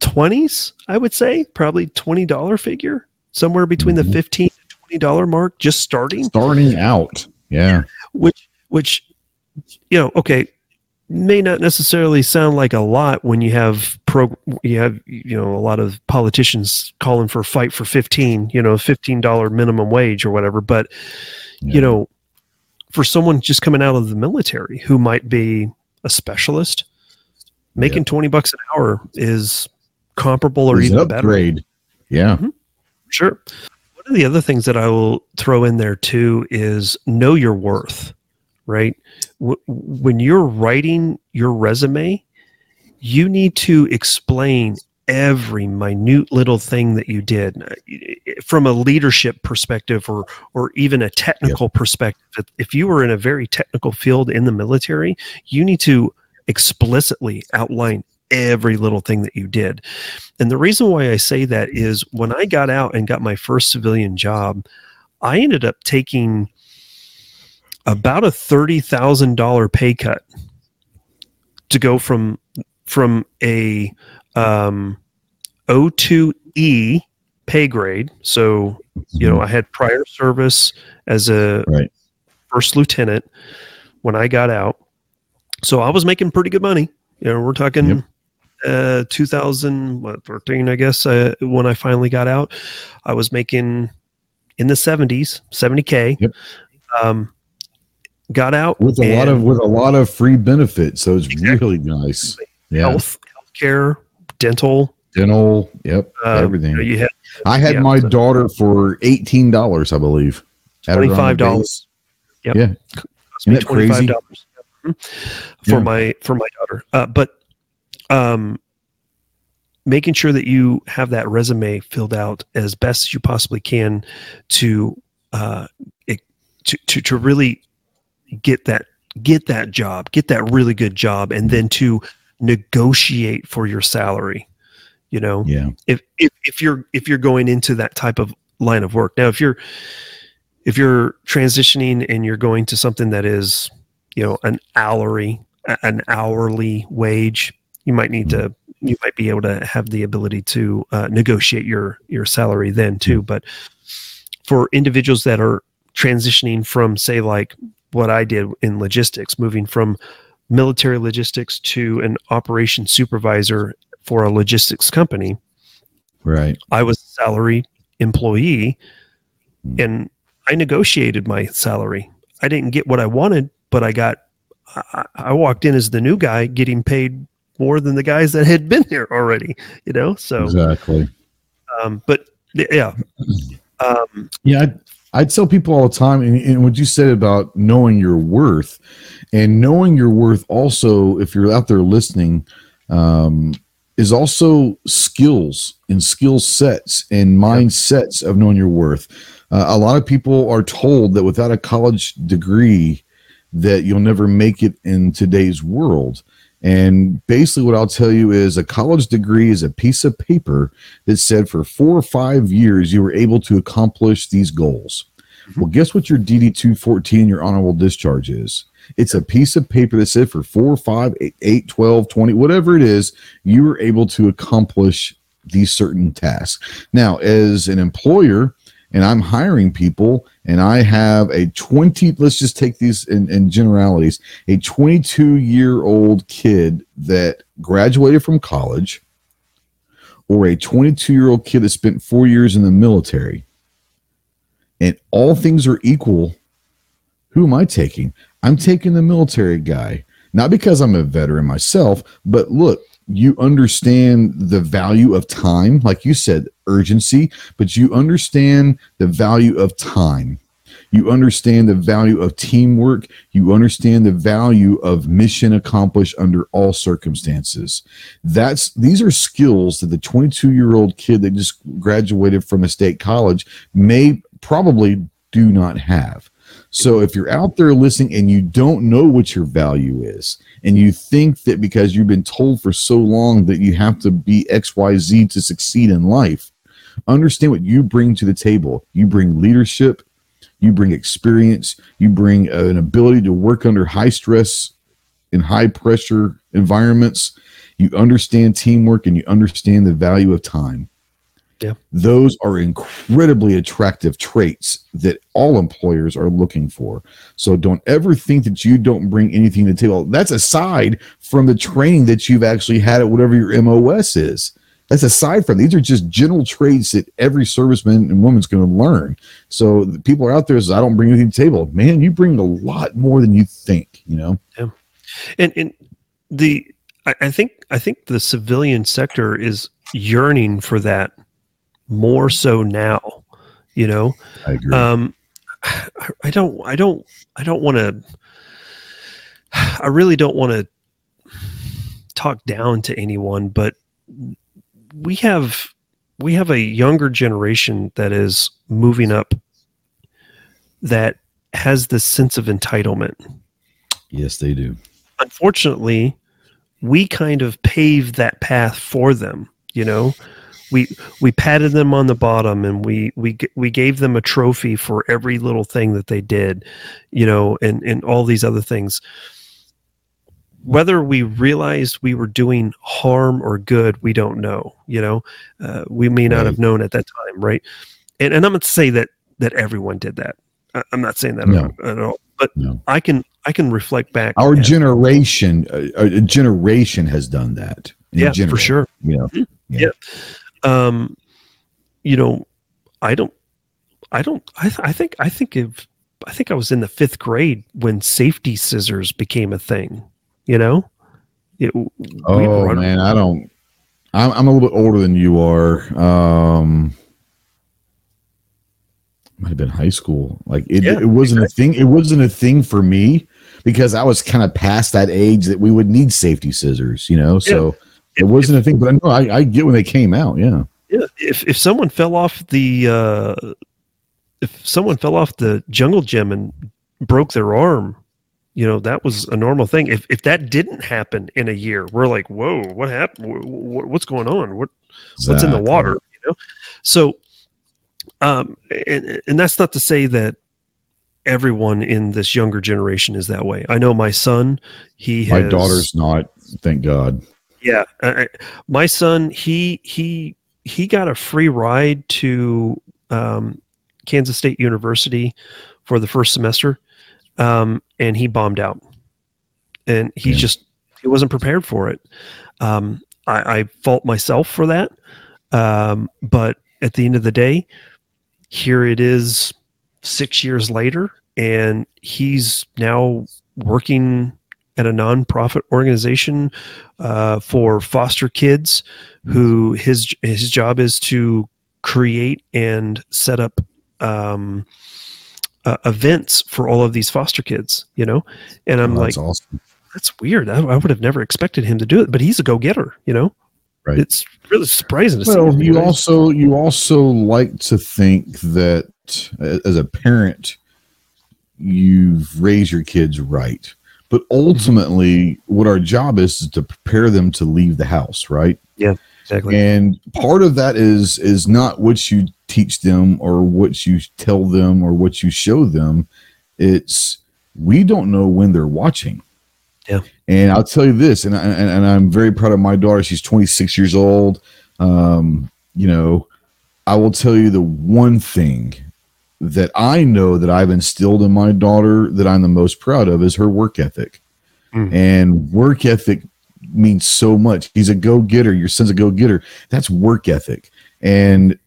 20s, I would say, probably $20 figure, somewhere between mm-hmm. the 15 to $20 mark just starting. Starting out. Yeah. Which which you know, okay, may not necessarily sound like a lot when you have pro you have you know a lot of politicians calling for a fight for 15 you know $15 minimum wage or whatever but yeah. you know for someone just coming out of the military who might be a specialist making yeah. 20 bucks an hour is comparable or even upgrade. better. Yeah. Mm-hmm. Sure. One of the other things that I will throw in there too is know your worth, right? W- when you're writing your resume, you need to explain every minute little thing that you did uh, from a leadership perspective or or even a technical yep. perspective if you were in a very technical field in the military you need to explicitly outline every little thing that you did. And the reason why I say that is when I got out and got my first civilian job, I ended up taking about a $30,000 pay cut to go from from a um, O2E pay grade. So, you know, I had prior service as a right. first lieutenant when I got out. So I was making pretty good money. You know, we're talking yep uh, 2013, I guess, uh, when I finally got out, I was making in the 70s, 70k. Yep. Um, got out with a lot of with a lot of free benefits, so it's exactly. really nice. Yeah. Health, healthcare, dental, dental. Yep, um, everything. You had, I had yeah, my so. daughter for eighteen dollars, I believe. Twenty five dollars. Yep. Yeah. Cost me twenty five dollars for yeah. my for my daughter. Uh, but um, making sure that you have that resume filled out as best as you possibly can to uh, it, to, to to really get that get that job, get that really good job, and then to negotiate for your salary. You know, yeah. If if if you're if you're going into that type of line of work now, if you're if you're transitioning and you're going to something that is you know an hourly an hourly wage you might need to mm-hmm. you might be able to have the ability to uh, negotiate your your salary then too mm-hmm. but for individuals that are transitioning from say like what i did in logistics moving from military logistics to an operation supervisor for a logistics company right i was a salary employee mm. and i negotiated my salary i didn't get what i wanted but i got I, I walked in as the new guy getting paid more than the guys that had been there already, you know? So exactly. Um, but yeah. Um, yeah. I'd, I'd tell people all the time, and, and what you said about knowing your worth and knowing your worth also, if you're out there listening, um, is also skills and skill sets and mindsets of knowing your worth. Uh, a lot of people are told that without a college degree, that you'll never make it in today's world And basically, what I'll tell you is a college degree is a piece of paper that said for four or five years you were able to accomplish these goals. Mm-hmm. Well, guess what your DD 214, your honorable discharge is? It's a piece of paper that said for four, five, eight, eight, 12, 20, whatever it is, you were able to accomplish these certain tasks. Now, as an employer, and I'm hiring people, and I have a 20, let's just take these in, in generalities, a 22 year old kid that graduated from college, or a 22 year old kid that spent four years in the military, and all things are equal, who am I taking? I'm taking the military guy, not because I'm a veteran myself, but look, you understand the value of time, like you said, urgency, but you understand the value of time. You understand the value of teamwork. You understand the value of mission accomplished under all circumstances. That's these are skills that the 22 year old kid that just graduated from a state college may probably do not have. So if you're out there listening and you don't know what your value is, and you think that because you've been told for so long that you have to be XYZ to succeed in life, understand what you bring to the table. You bring leadership, you bring experience, you bring an ability to work under high stress and high pressure environments. You understand teamwork and you understand the value of time. Yeah. Those are incredibly attractive traits that all employers are looking for. So don't ever think that you don't bring anything to the table. That's aside from the training that you've actually had at whatever your MOS is. That's aside from these are just general traits that every serviceman and woman's going to learn. So people are out there says, I don't bring anything to the table. Man, you bring a lot more than you think, you know? Yeah. And, and the, I, I think, I think the civilian sector is yearning for that more so now. You know, I agree. Um, I don't, I don't, I don't want to. I really don't want to talk down to anyone, but we have we have a younger generation that is moving up that has this sense of entitlement. Yes, they do. Unfortunately, we kind of paved that path for them, you know we we patted them on the bottom and we we we gave them a trophy for every little thing that they did you know and and all these other things. Whether we realized we were doing harm or good we don't know you know? Uh, we may not right. have known at that time right? And, and i'm going to say that that everyone did that. I'm not saying that no. at all but no. i can i can reflect back our generation uh, a generation has done that. Yeah general, for sure. you know? Yeah. yeah um, you know, I don't, I don't, I, th- I think, I think if, I think I was in the fifth grade when safety scissors became a thing, you know? It, oh man, I don't, I'm, I'm a little bit older than you are. Um, might have been high school. Like it, yeah, it wasn't exactly. a thing. It wasn't a thing for me because I was kind of past that age that we would need safety scissors, you know? So it wasn't if, a thing, but I know I, I, get when they came out. Yeah. Yeah. If if someone fell off the uh, if someone fell off the jungle gym and broke their arm, you know that was a normal thing. If if that didn't happen in a year, we're like, whoa, what happened? What's going on? What exactly. what's in the water? You know. So, um, and and that's not to say that everyone in this younger generation is that way. I know my son, he my daughter's not. Thank God. Yeah, uh, my son he he he got a free ride to um, Kansas State University for the first semester, um, and he bombed out, and he yeah. just he wasn't prepared for it. Um, I, I, fault myself for that, um, but at the end of the day, here it is, six years later, and he's now working at a nonprofit organization uh, for foster kids who his his job is to create and set up um, uh, events for all of these foster kids you know? And i'm oh, like awesome. that's weird. I, I, would have never expected him to do it but he's a go-getter you know? Right. It's really surprising to well, you also you also like to think that as a parent you've raised your kids right but ultimately what our job is, is to prepare them to leave the house right? Yeah exactly. And part of that is is not what you teach them or what you tell them or what you show them. It's we don't know when they're watching. Yeah. And i'll tell you this and, I, and, and i'm very proud of my daughter. She's 26 years old. Um, you know i will tell you the one thing that I know that I've instilled in my daughter that I'm the most proud of is her work ethic. Mm. And work ethic means so much. He's a go getter. Your son's a go getter. That's work ethic. And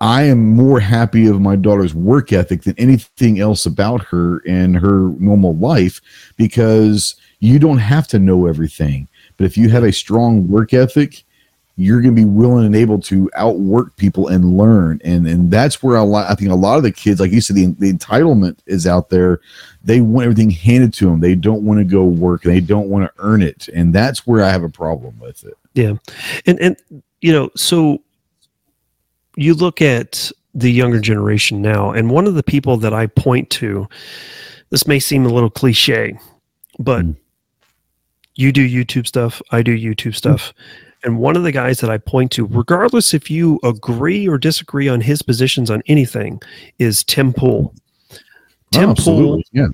I am more happy of my daughter's work ethic than anything else about her and her normal life because you don't have to know everything. But if you have a strong work ethic, you're going to be willing and able to outwork people and learn. And and that's where a lot, i think a lot of the kids like you said the, the entitlement is out there. They want everything handed to them they don't want to go work they don't want to earn it. And that's where i have a problem with it. Yeah. And and you know so you look at the younger generation now and one of the people that i point to this may seem a little cliche but mm. you do youtube stuff i do youtube stuff. Mm and one of the guys that I point to, regardless if you agree or disagree on his positions on anything, is Tim Pool. Tim oh, Pool, yeah.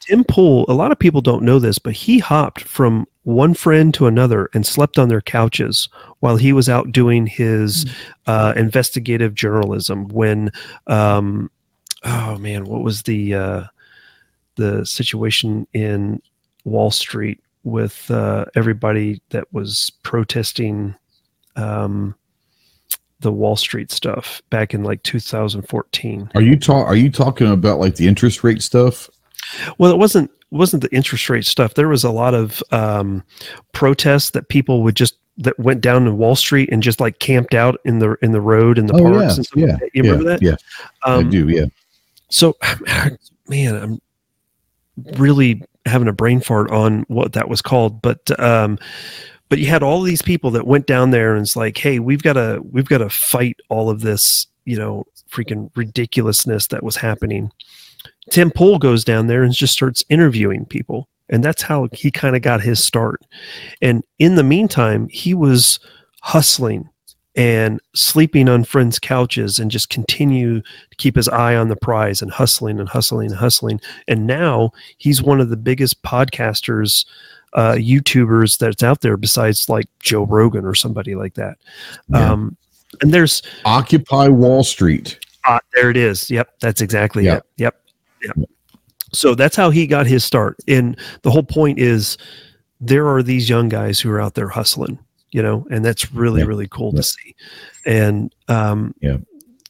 Tim Pool, a lot of people don't know this, but he hopped from one friend to another and slept on their couches while he was out doing his hmm. uh, investigative journalism. When, um, oh man, what was the uh, the situation in Wall Street with uh, everybody that was protesting um, the Wall Street stuff back in like 2014. Are you talk? Are you talking about like the interest rate stuff? Well, it wasn't wasn't the interest rate stuff. There was a lot of um, protests that people would just that went down to Wall Street and just like camped out in the in the road in the oh, parks. Yeah, yeah, you remember that? Yeah, um, I do. Yeah. So, man, I'm really having a brain fart on what that was called, but um, but you had all these people that went down there and it's like, hey, we've got to we've got to fight all of this, you know, freaking ridiculousness that was happening. Tim Pool goes down there and just starts interviewing people. And that's how he kind of got his start. And in the meantime, he was hustling and sleeping on friends' couches and just continue to keep his eye on the prize and hustling and hustling and hustling. And now he's one of the biggest podcasters, uh, YouTubers that's out there besides like Joe Rogan or somebody like that. Yeah. Um, and there's Occupy Wall Street. Uh, there it is. Yep. That's exactly yep. it. Yep. Yep. So that's how he got his start. And the whole point is there are these young guys who are out there hustling you know, and that's really yeah. really cool yeah. to see. And um, yeah,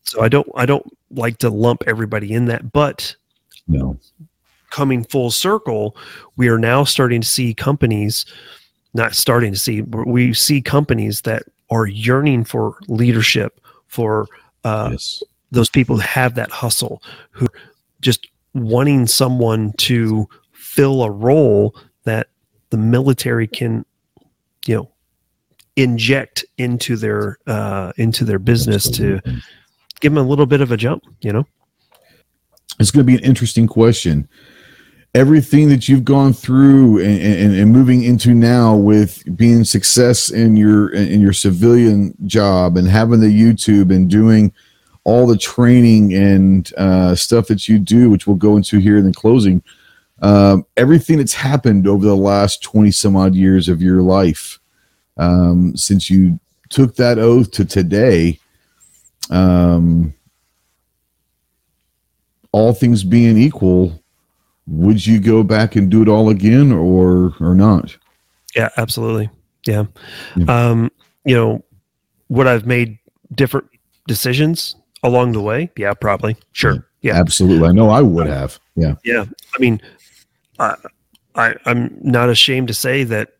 so I don't I don't like to lump everybody in that, but no, coming full circle, we are now starting to see companies, not starting to see, we see companies that are yearning for leadership for uh, yes. those people who have that hustle, who just wanting someone to fill a role that the military can, you know, inject into their uh, into their business to give them a little bit of a jump. You know, it's going to be an interesting question. Everything that you've gone through and, and, and, moving into now with being success in your in your civilian job and having the YouTube and doing all the training and uh, stuff that you do, which we'll go into here in the closing. Um, everything that's happened over the last 20 some odd years of your life um, since you took that oath to today, um, all things being equal, would you go back and do it all again or or not? Yeah, absolutely. Yeah. yeah. Um, you know, would I've made different decisions along the way? Yeah, probably. Sure. Yeah. Absolutely. I know I would have. Yeah. Yeah. I mean, I, I I'm not ashamed to say that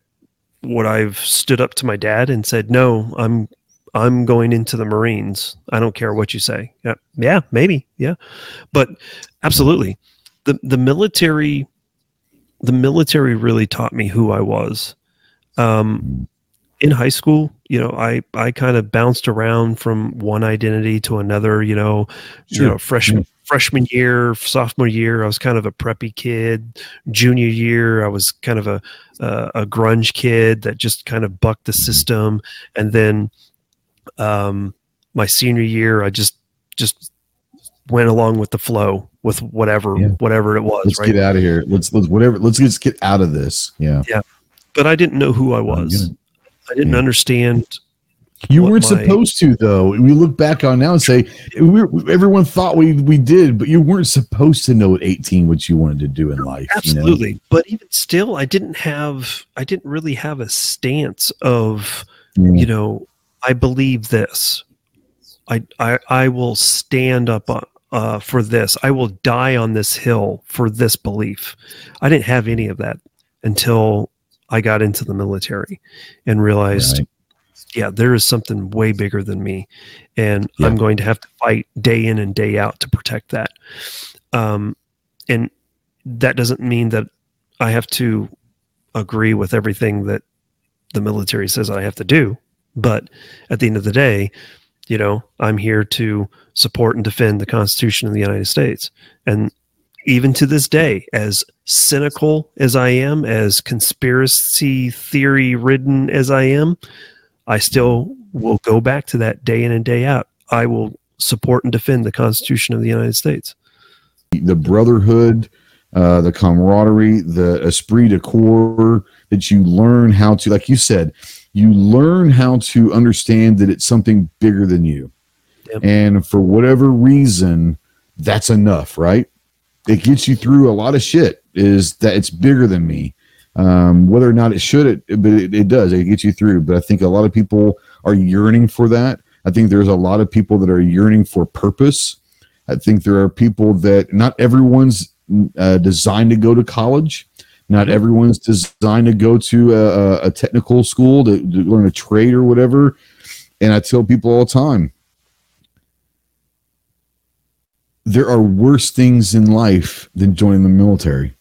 what I've stood up to my dad and said, "No, I'm I'm going into the Marines. I don't care what you say." Yeah, yeah, maybe, yeah, but absolutely, the the military, the military really taught me who I was. Um, in high school, you know, I I kind of bounced around from one identity to another. You know, sure. you know, freshman freshman year, sophomore year, I was kind of a preppy kid. Junior year, I was kind of a uh, a grunge kid that just kind of bucked the system. And then um, my senior year, I just just went along with the flow with whatever yeah. whatever it was. Let's right? get out of here. Let's let's whatever. Let's just get out of this. Yeah. Yeah. But I didn't know who I was. I didn't yeah. understand you weren't my, supposed to, though. We look back on now and say we everyone thought we we did, but you weren't supposed to know at eighteen what you wanted to do in life. Absolutely, you know? but even still, I didn't have. I didn't really have a stance of, mm. you know, I believe this. I I I will stand up uh, uh, for this. I will die on this hill for this belief. I didn't have any of that until I got into the military and realized. Right yeah, there is something way bigger than me, and yeah. I'm going to have to fight day in and day out to protect that. Um, and that doesn't mean that I have to agree with everything that the military says I have to do. But at the end of the day, you know, I'm here to support and defend the Constitution of the United States. And even to this day, as cynical as I am, as conspiracy theory ridden as I am, I still will go back to that day in and day out. I will support and defend the Constitution of the United States. The brotherhood, uh, the camaraderie, the esprit de corps that you learn how to, like you said, you learn how to understand that it's something bigger than you. Yep. And for whatever reason, that's enough, right? It gets you through a lot of shit, is that it's bigger than me. Um, whether or not it should, it but it, it does. It gets you through. But I think a lot of people are yearning for that. I think there's a lot of people that are yearning for purpose. I think there are people that not everyone's uh, designed to go to college. Not everyone's designed to go to a, a technical school to, to learn a trade or whatever. And I tell people all the time, there are worse things in life than joining the military.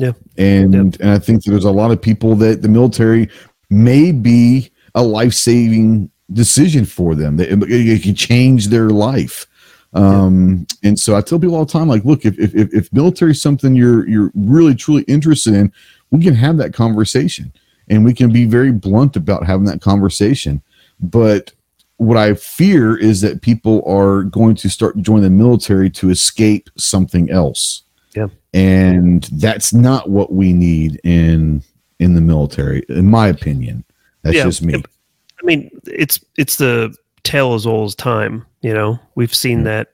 Yeah. And and I think there's a lot of people that the military may be a life-saving decision for them. That it, it can change their life. Um, yeah. and so I tell people all the time, like, look, if, if, if military is something you're, you're really, truly interested in, we can have that conversation and we can be very blunt about having that conversation. But what I fear is that people are going to start joining the military to escape something else. Yeah. And that's not what we need in in the military in my opinion. That's yeah, just me. I mean it's it's the tale as old as time you know? We've seen that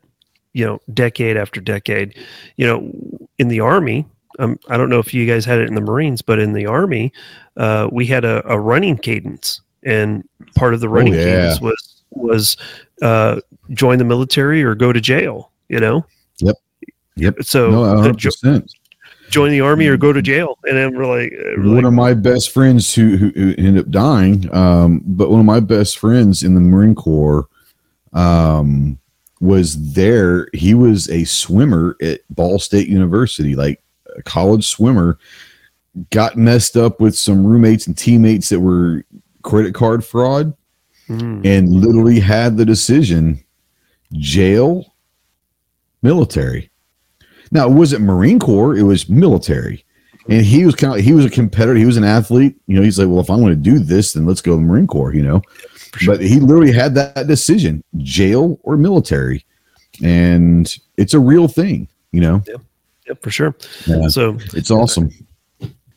you know decade after decade. You know in the army um, i don't know if you guys had it in the marines but in the army uh, we had a, a, running cadence. And part of the running oh, yeah. cadence was was uh, join the military or go to jail you know? Yep Yep. So no, jo- join the army or go to jail. And then we're like, we're one like, of my best friends who, who, who ended up dying, um, but one of my best friends in the Marine Corps um, was there. He was a swimmer at Ball State University, like a college swimmer. Got messed up with some roommates and teammates that were credit card fraud, mm. and literally had the decision: jail, military now it wasn't Marine Corps; it was military, and he was kind of he was a competitor. He was an athlete. You know, he's like, well, if I'm going to do this, then let's go to the Marine Corps. You know, sure. but he literally had that decision: jail or military, and it's a real thing. You know. Yep. Yep, for sure. Yeah. So it's awesome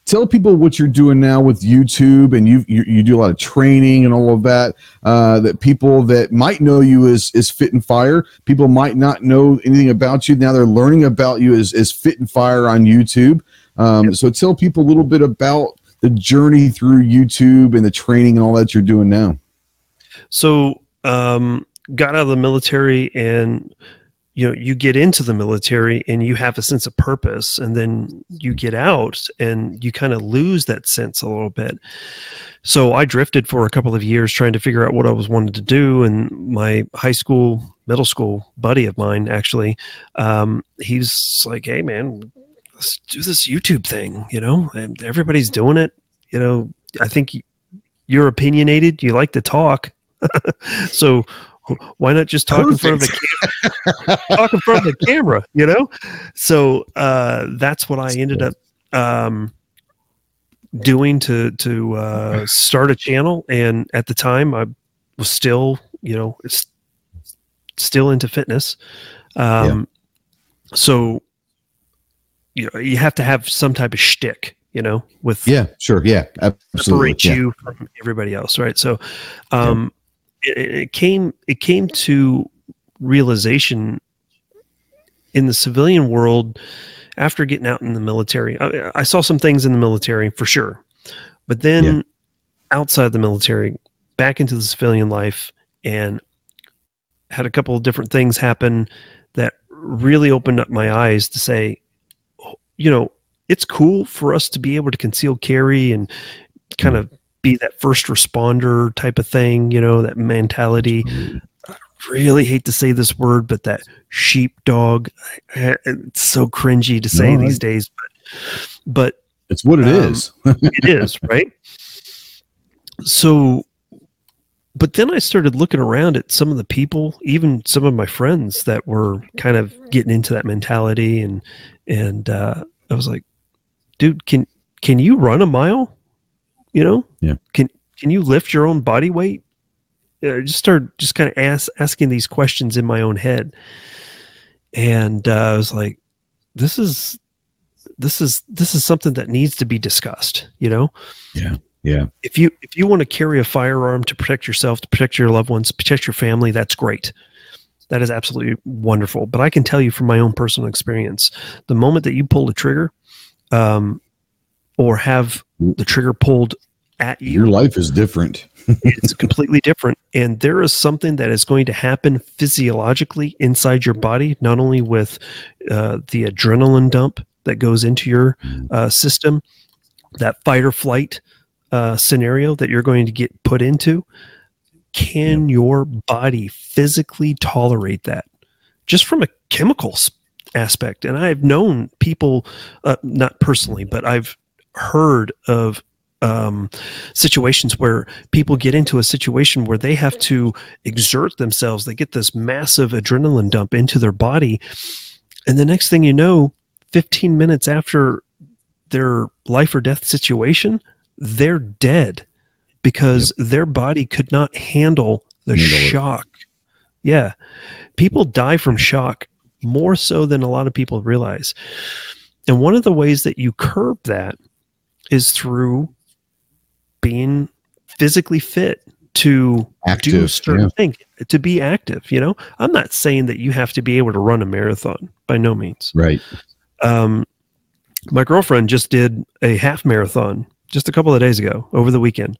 tell people what you're doing now with YouTube, and you you, you do a lot of training and all of that. Uh, that people that might know you as as Fit'n Fire, people might not know anything about you. Now they're learning about you as as Fit'n Fire on YouTube. Um, yep. So tell people a little bit about the journey through YouTube and the training and all that you're doing now. So um, got out of the military and you know you get into the military and you have a sense of purpose and then you get out and you kind of lose that sense a little bit. So i drifted for a couple of years trying to figure out what i was wanting to do and my high school middle school buddy of mine actually um, he's like hey man let's do this youtube thing you know and everybody's doing it you know. I think you're opinionated you like to talk. So why not just talk Perfect. in front of the camera? talk in front of the camera, you know? So uh, that's what I ended up um, doing to to uh, start a channel. And at the time, I was still, you know, still into fitness. Um, yeah. So you know, you have to have some type of shtick, you know, with yeah, sure, yeah, absolutely, separate yeah. you from everybody else, right? So, um. It, it came it came to realization in the civilian world after getting out in the military. I, I saw some things in the military for sure, but then yeah. outside the military, back into the civilian life, and had a couple of different things happen that really opened up my eyes to say, you know, it's cool for us to be able to conceal carry and kind of be that first responder type of thing, you know, that mentality. I really hate to say this word, but that sheepdog, it's so cringy to say these days, but, but it's what it um, is. it is, right? So but then I started looking around at some of the people, even some of my friends that were kind of getting into that mentality, and and uh, I was like, dude, can can you run a mile? You know, yeah. Can can you lift your own body weight? I just started just kind of ask, asking these questions in my own head, and uh, I was like, this is this is this is something that needs to be discussed. You know, yeah yeah. If you if you want to carry a firearm to protect yourself, to protect your loved ones, protect your family, that's great. That is absolutely wonderful. But I can tell you from my own personal experience, the moment that you pull the trigger, um, or have the trigger pulled at you, your life is different. it's completely different, and there is something that is going to happen physiologically inside your body, not only with uh, the adrenaline dump that goes into your mm. uh, system, that fight or flight uh, scenario that you're going to get put into, can your body physically tolerate that? Just from a chemical aspect. And I've known people, uh, not personally, but I've heard of um, situations where people get into a situation where they have to exert themselves. They get this massive adrenaline dump into their body. And the next thing you know, 15 minutes after their life or death situation, they're dead because yep. their body could not handle the handle shock. It. Yeah. People die from shock more so than a lot of people realize. And one of the ways that you curb that is through being physically fit to active, do certain yeah. things, to be active. You know, I'm not saying that you have to be able to run a marathon by no means. Right. Um, my girlfriend just did a half marathon just a couple of days ago over the weekend,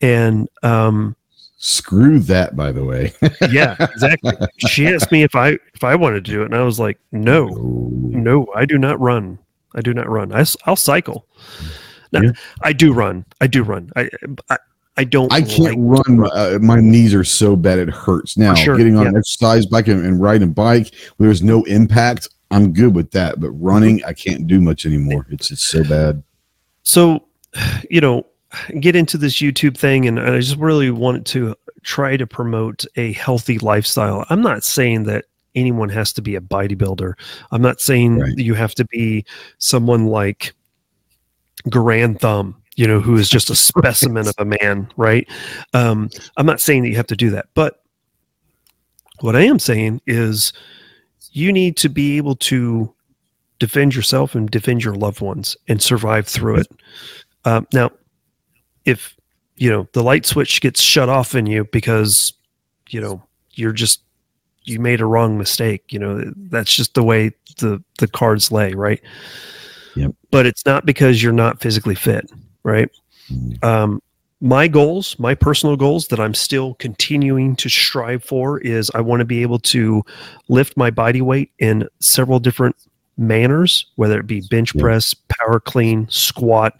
and um, screw that. By the way, yeah, exactly. She asked me if I if I wanted to do it, and I was like, no, no, I do not run. I do not run. I, I'll cycle. Yeah. I do run. I do run. I, I I don't. I can't like run. Uh, my knees are so bad it hurts. Now sure, getting on yeah. an exercise bike and, and riding a bike where there's no impact, I'm good with that. But running, I can't do much anymore. It's it's so bad. So you know, get into this YouTube thing, and I just really wanted to try to promote a healthy lifestyle. I'm not saying that anyone has to be a bodybuilder. I'm not saying right. you have to be someone like Garand Thumb, you know, who is just a specimen of a man, right? Um, I'm not saying that you have to do that, but what I am saying is you need to be able to defend yourself and defend your loved ones and survive through it. Um, now, if you know the light switch gets shut off in you because you know you're just you made a wrong mistake, you know that's just the way the the cards lay, right? Yep. But it's not because you're not physically fit, right? Mm-hmm. Um, my goals, my personal goals that I'm still continuing to strive for is I want to be able to lift my body weight in several different manners, whether it be bench press, power clean, squat,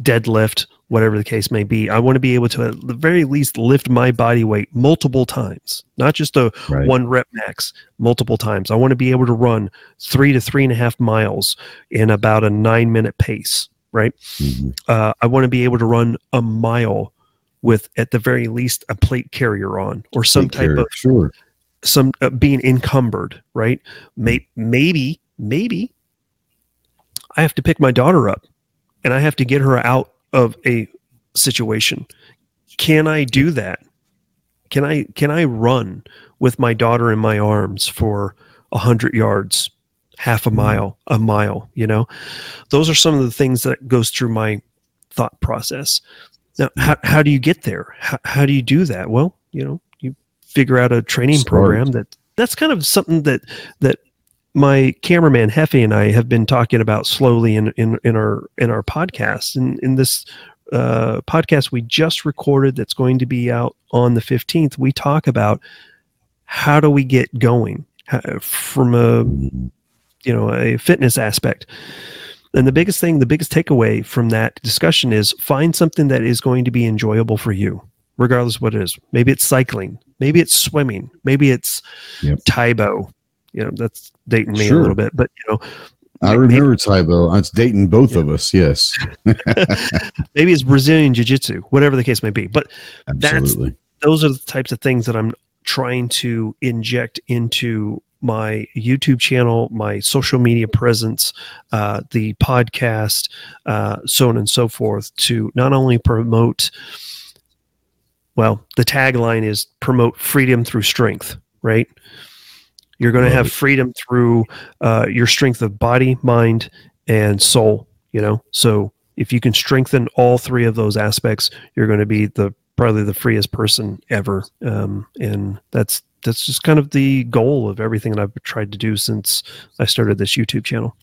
deadlift, whatever the case may be. I want to be able to at the very least lift my body weight multiple times, not just a right. one rep max, multiple times. I want to be able to run three to three and a half miles in about a nine minute pace, right? Mm-hmm. Uh, I want to be able to run a mile with at the very least a plate carrier on or some type carrier, of sure some uh, being encumbered right maybe maybe maybe i have to pick my daughter up and i have to get her out of a situation. Can i do that? Can i can i run with my daughter in my arms for a hundred yards half a mile a mile you know? Those are some of the things that goes through my thought process. Now how, how do you get there? How, how do you do that? Well you know you figure out a training Start. program that that's kind of something that that my cameraman Hefe and I have been talking about slowly in in, in our in our podcast. And in this uh, podcast we just recorded that's going to be out on the 15th we talk about how do we get going from a you know a fitness aspect. And the biggest thing the biggest takeaway from that discussion is find something that is going to be enjoyable for you regardless of what it is. Maybe it's cycling maybe it's swimming maybe it's yep. Tae Bo you know that's dating me sure. a little bit but you know I remember Tae Bo. It's dating both yeah. of us. Yes. maybe it's Brazilian Jiu Jitsu, whatever the case may be. But Absolutely. that's those are the types of things that I'm trying to inject into my YouTube channel, my social media presence, uh, the podcast, uh, so on and so forth, to not only promote, well, the tagline is promote freedom through strength, right? You're going to have freedom through uh, your strength of body, mind, and soul, you know? So if you can strengthen all three of those aspects, you're going to be the probably the freest person ever. Um, and that's that's just kind of the goal of everything that I've tried to do since I started this YouTube channel.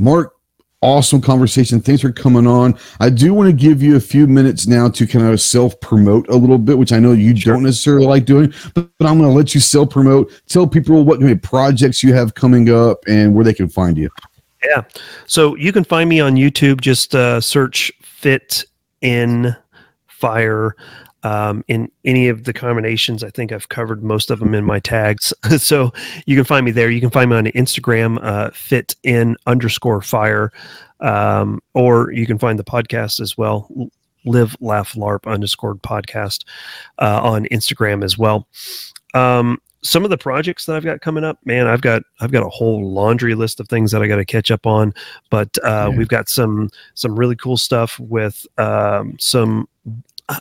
Mark, awesome conversation. Thanks for coming on. I do want to give you a few minutes now to kind of self promote a little bit, which I know you sure. don't necessarily like doing, but, but I'm going to let you self promote. Tell people what kind of projects you have coming up and where they can find you. Yeah. So you can find me on YouTube. Just uh, search Fit in Fire um, in any of the combinations. I think I've covered most of them in my tags. so you can find me there. You can find me on Instagram, uh, fit in underscore fire, um, or you can find the podcast as well. Live, laugh, LARP underscore podcast uh, on Instagram as well. Um, some of the projects that I've got coming up, man, I've got I've got a whole laundry list of things that I got to catch up on. But uh, yeah. we've got some some really cool stuff with um, some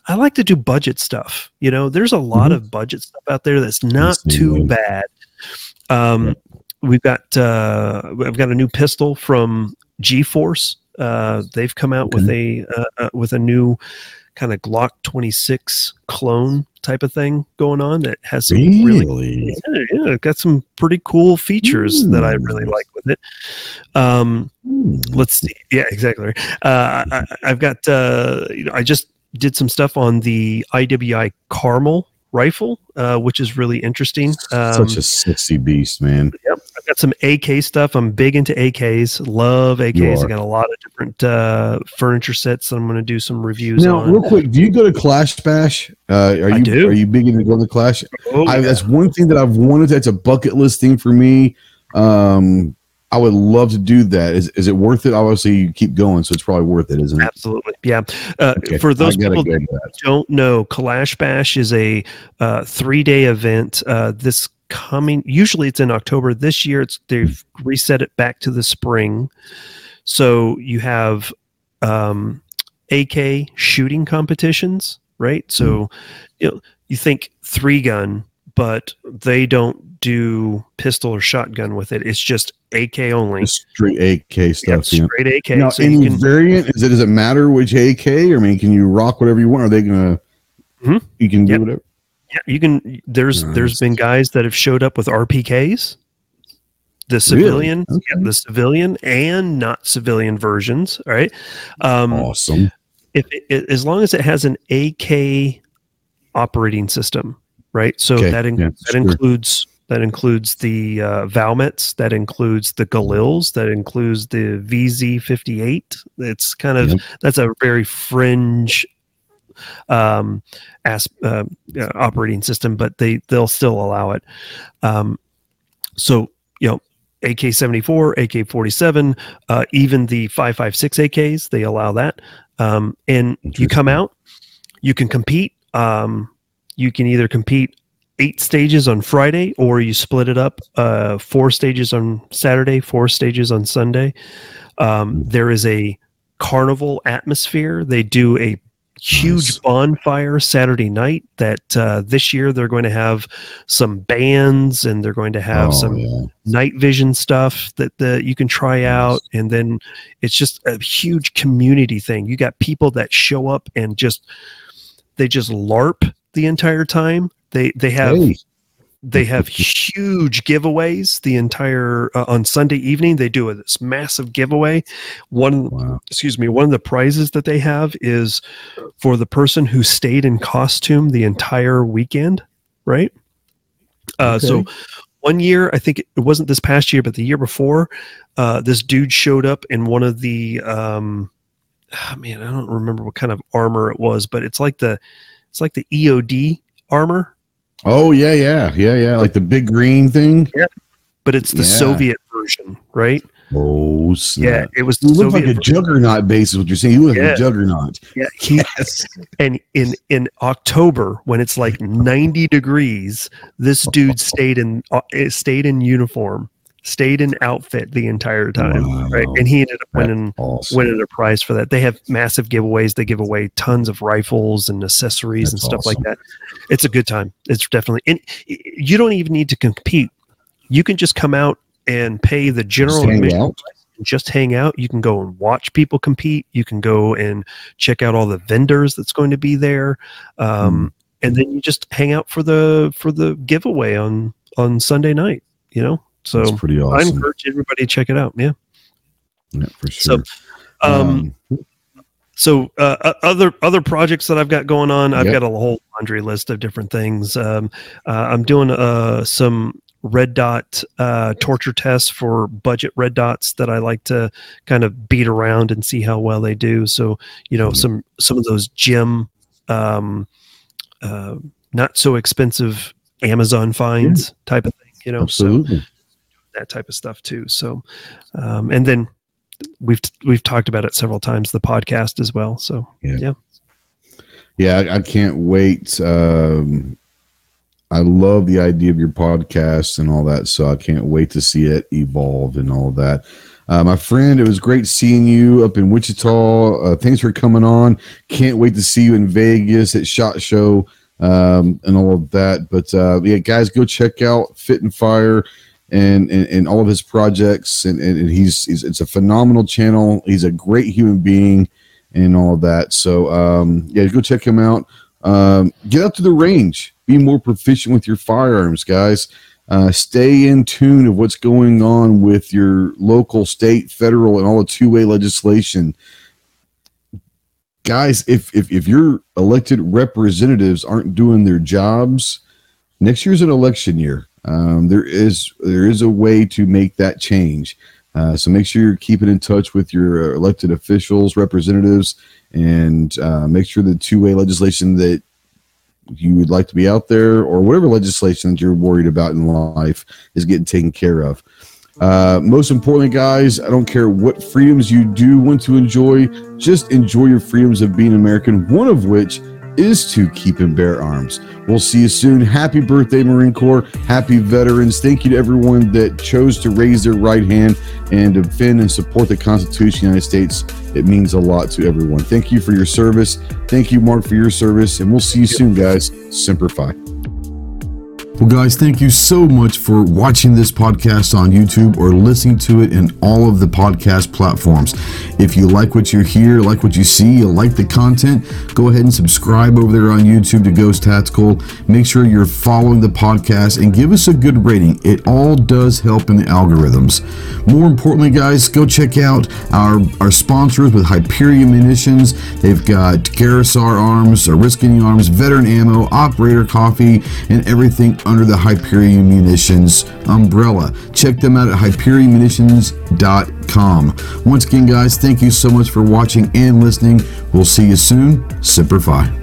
I like to do budget stuff. You know, there's a lot mm-hmm. of budget stuff out there that's not too bad. Um, We've got uh, I've got a new pistol from G Force. Uh, they've come out okay. with a uh, uh, with a new kind of Glock 26 clone type of thing going on that has some really, really yeah, yeah, got some pretty cool features mm. that I really like with it. Um, mm. let's see. Yeah, exactly. Uh, I, have got, uh, you know, I just did some stuff on the IWI Carmel rifle, uh, which is really interesting. Um, Such a sexy beast, man. Yep. I've got some AK stuff. I'm big into AKs. Love AKs. I got a lot of different uh, furniture sets that I'm going to do some reviews now, on. real quick, do you go to Kalash Bash? Uh, are you do. are you big into going to Kalash? Oh, I, yeah. That's one thing that I've wanted. That's a bucket list thing for me. Um, I would love to do that. Is is it worth it? Obviously, you keep going, so it's probably worth it, isn't it? Absolutely, yeah. Uh, okay. For those people that don't know, Kalash Bash is a uh, three day event. Uh, this coming, usually it's in October. This year, it's they've reset it back to the spring. So you have um, AK shooting competitions, right? So mm. you know, you think three gun, but they don't do pistol or shotgun with it. It's just AK only. Just straight AK stuff. Yeah, straight AK. Now, so any can, variant? Is it? Does it matter which AK? Or I mean, can you rock whatever you want? Are they gonna? Mm-hmm. You can do whatever. Yeah, you can. There's nice. there's been guys that have showed up with RPKs. The civilian, really? okay. yeah, the civilian and not civilian versions. All right. Um, awesome. If it, as long as it has an AK operating system, right? So okay. that in, yeah, that sure. includes that includes the uh, Valmets. That includes the Galils. That includes the VZ58. It's kind of yep. that's a very fringe um, as, uh, uh, operating system, but they they'll still allow it. Um, so you know, AK seventy four, AK forty seven, uh, even the five five six AKs they allow that. Um, and you come out, you can compete. Um, you can either compete eight stages on Friday, or you split it up uh, four stages on Saturday, four stages on Sunday. Um, there is a carnival atmosphere. They do a huge nice. bonfire Saturday night that uh, this year they're going to have some bands and they're going to have oh, some yeah. night vision stuff that the, you can try out. And then it's just a huge community thing. You got people that show up and just, they just LARP the entire time. They, they have hey. They have huge giveaways the entire uh, on Sunday evening. They do a, this massive giveaway. One, wow. excuse me, one of the prizes that they have is for the person who stayed in costume the entire weekend. Right. Uh, okay. So one year, I think it wasn't this past year, but the year before, uh, this dude showed up in one of the. Um, oh man, I don't remember what kind of armor it was, but it's like the it's like the EOD armor Oh yeah, yeah, yeah, yeah. Like the big green thing. Yeah, but it's the yeah. Soviet version, right? Oh snap. yeah, it was. You look like a version. juggernaut base. Is what you're saying? You look yeah. like a juggernaut. Yeah, yes. And in in October when it's like 90 degrees, this dude stayed in uh, stayed in uniform stayed in outfit the entire time, wow. right? And he ended up winning awesome. winning a prize for that. They have massive giveaways. They give away tons of rifles and accessories That's and stuff awesome. like that. It's a good time. It's definitely, and you don't even need to compete. You can just come out and pay the general just admission. Just hang out. You can go and watch people compete. You can go and check out all the vendors that's going to be there, um, mm. and then you just hang out for the for the giveaway on on Sunday night. You know, so That's pretty awesome. I encourage everybody to check it out. Yeah. Yeah, for sure. So, um, um so uh, other other projects that I've got going on, I've yep. got a whole laundry list of different things. Um, uh, I'm doing uh, some red dot uh, torture tests for budget red dots that I like to kind of beat around and see how well they do. So you know mm-hmm. some some of those gym, um, uh, not so expensive Amazon finds yeah. type of thing. You know, Absolutely. so that type of stuff too. So, um, and then we've we've talked about it several times. The podcast as well. So yeah, yeah, yeah I, I can't wait. Um, I love the idea of your podcast and all that. So I can't wait to see it evolve and all that. Uh, my friend, it was great seeing you up in Wichita. Uh, thanks for coming on. Can't wait to see you in Vegas at Shot Show um, and all of that. But uh, yeah, guys, go check out Fit'n Fire and, and, and all of his projects. And, and he's, he's, it's a phenomenal channel. He's a great human being and all of that. So, um, yeah, go check him out. Um, get out to the range, be more proficient with your firearms, guys. Uh, stay in tune of what's going on with your local, state, federal, and all the 2A legislation. Guys, if, if, if your elected representatives aren't doing their jobs, next year's an election year um, there is there is a way to make that change. Uh, so make sure you're keeping in touch with your elected officials, representatives, and uh, make sure the 2A legislation that you would like to be out there, or whatever legislation that you're worried about in life, is getting taken care of. Uh, most importantly, guys, I don't care what freedoms you do want to enjoy, just enjoy your freedoms of being American. One of which is to keep and bear arms. We'll see you soon. Happy birthday, Marine Corps. Happy veterans. Thank you to everyone that chose to raise their right hand and defend and support the Constitution of the United States. It means a lot to everyone. Thank you for your service. Thank you, Mark, for your service. And we'll see you soon, guys. Semper Fi. Well, guys, thank you so much for watching this podcast on YouTube or listening to it in all of the podcast platforms. If you like what you hear, like what you see, you like the content, go ahead and subscribe over there on YouTube to Ghost Tactical. Make sure you're following the podcast and give us a good rating. It all does help in the algorithms. More importantly, guys, go check out our, our sponsors with Hyperion Munitions. They've got Garaysar Arms, Risking Arms, Veteran Ammo, Operator Coffee, and everything under the Hyperion Munitions umbrella. Check them out at HyperionMunitions.com. Once again, guys, thank you so much for watching and listening. We'll see you soon. Semper Fi.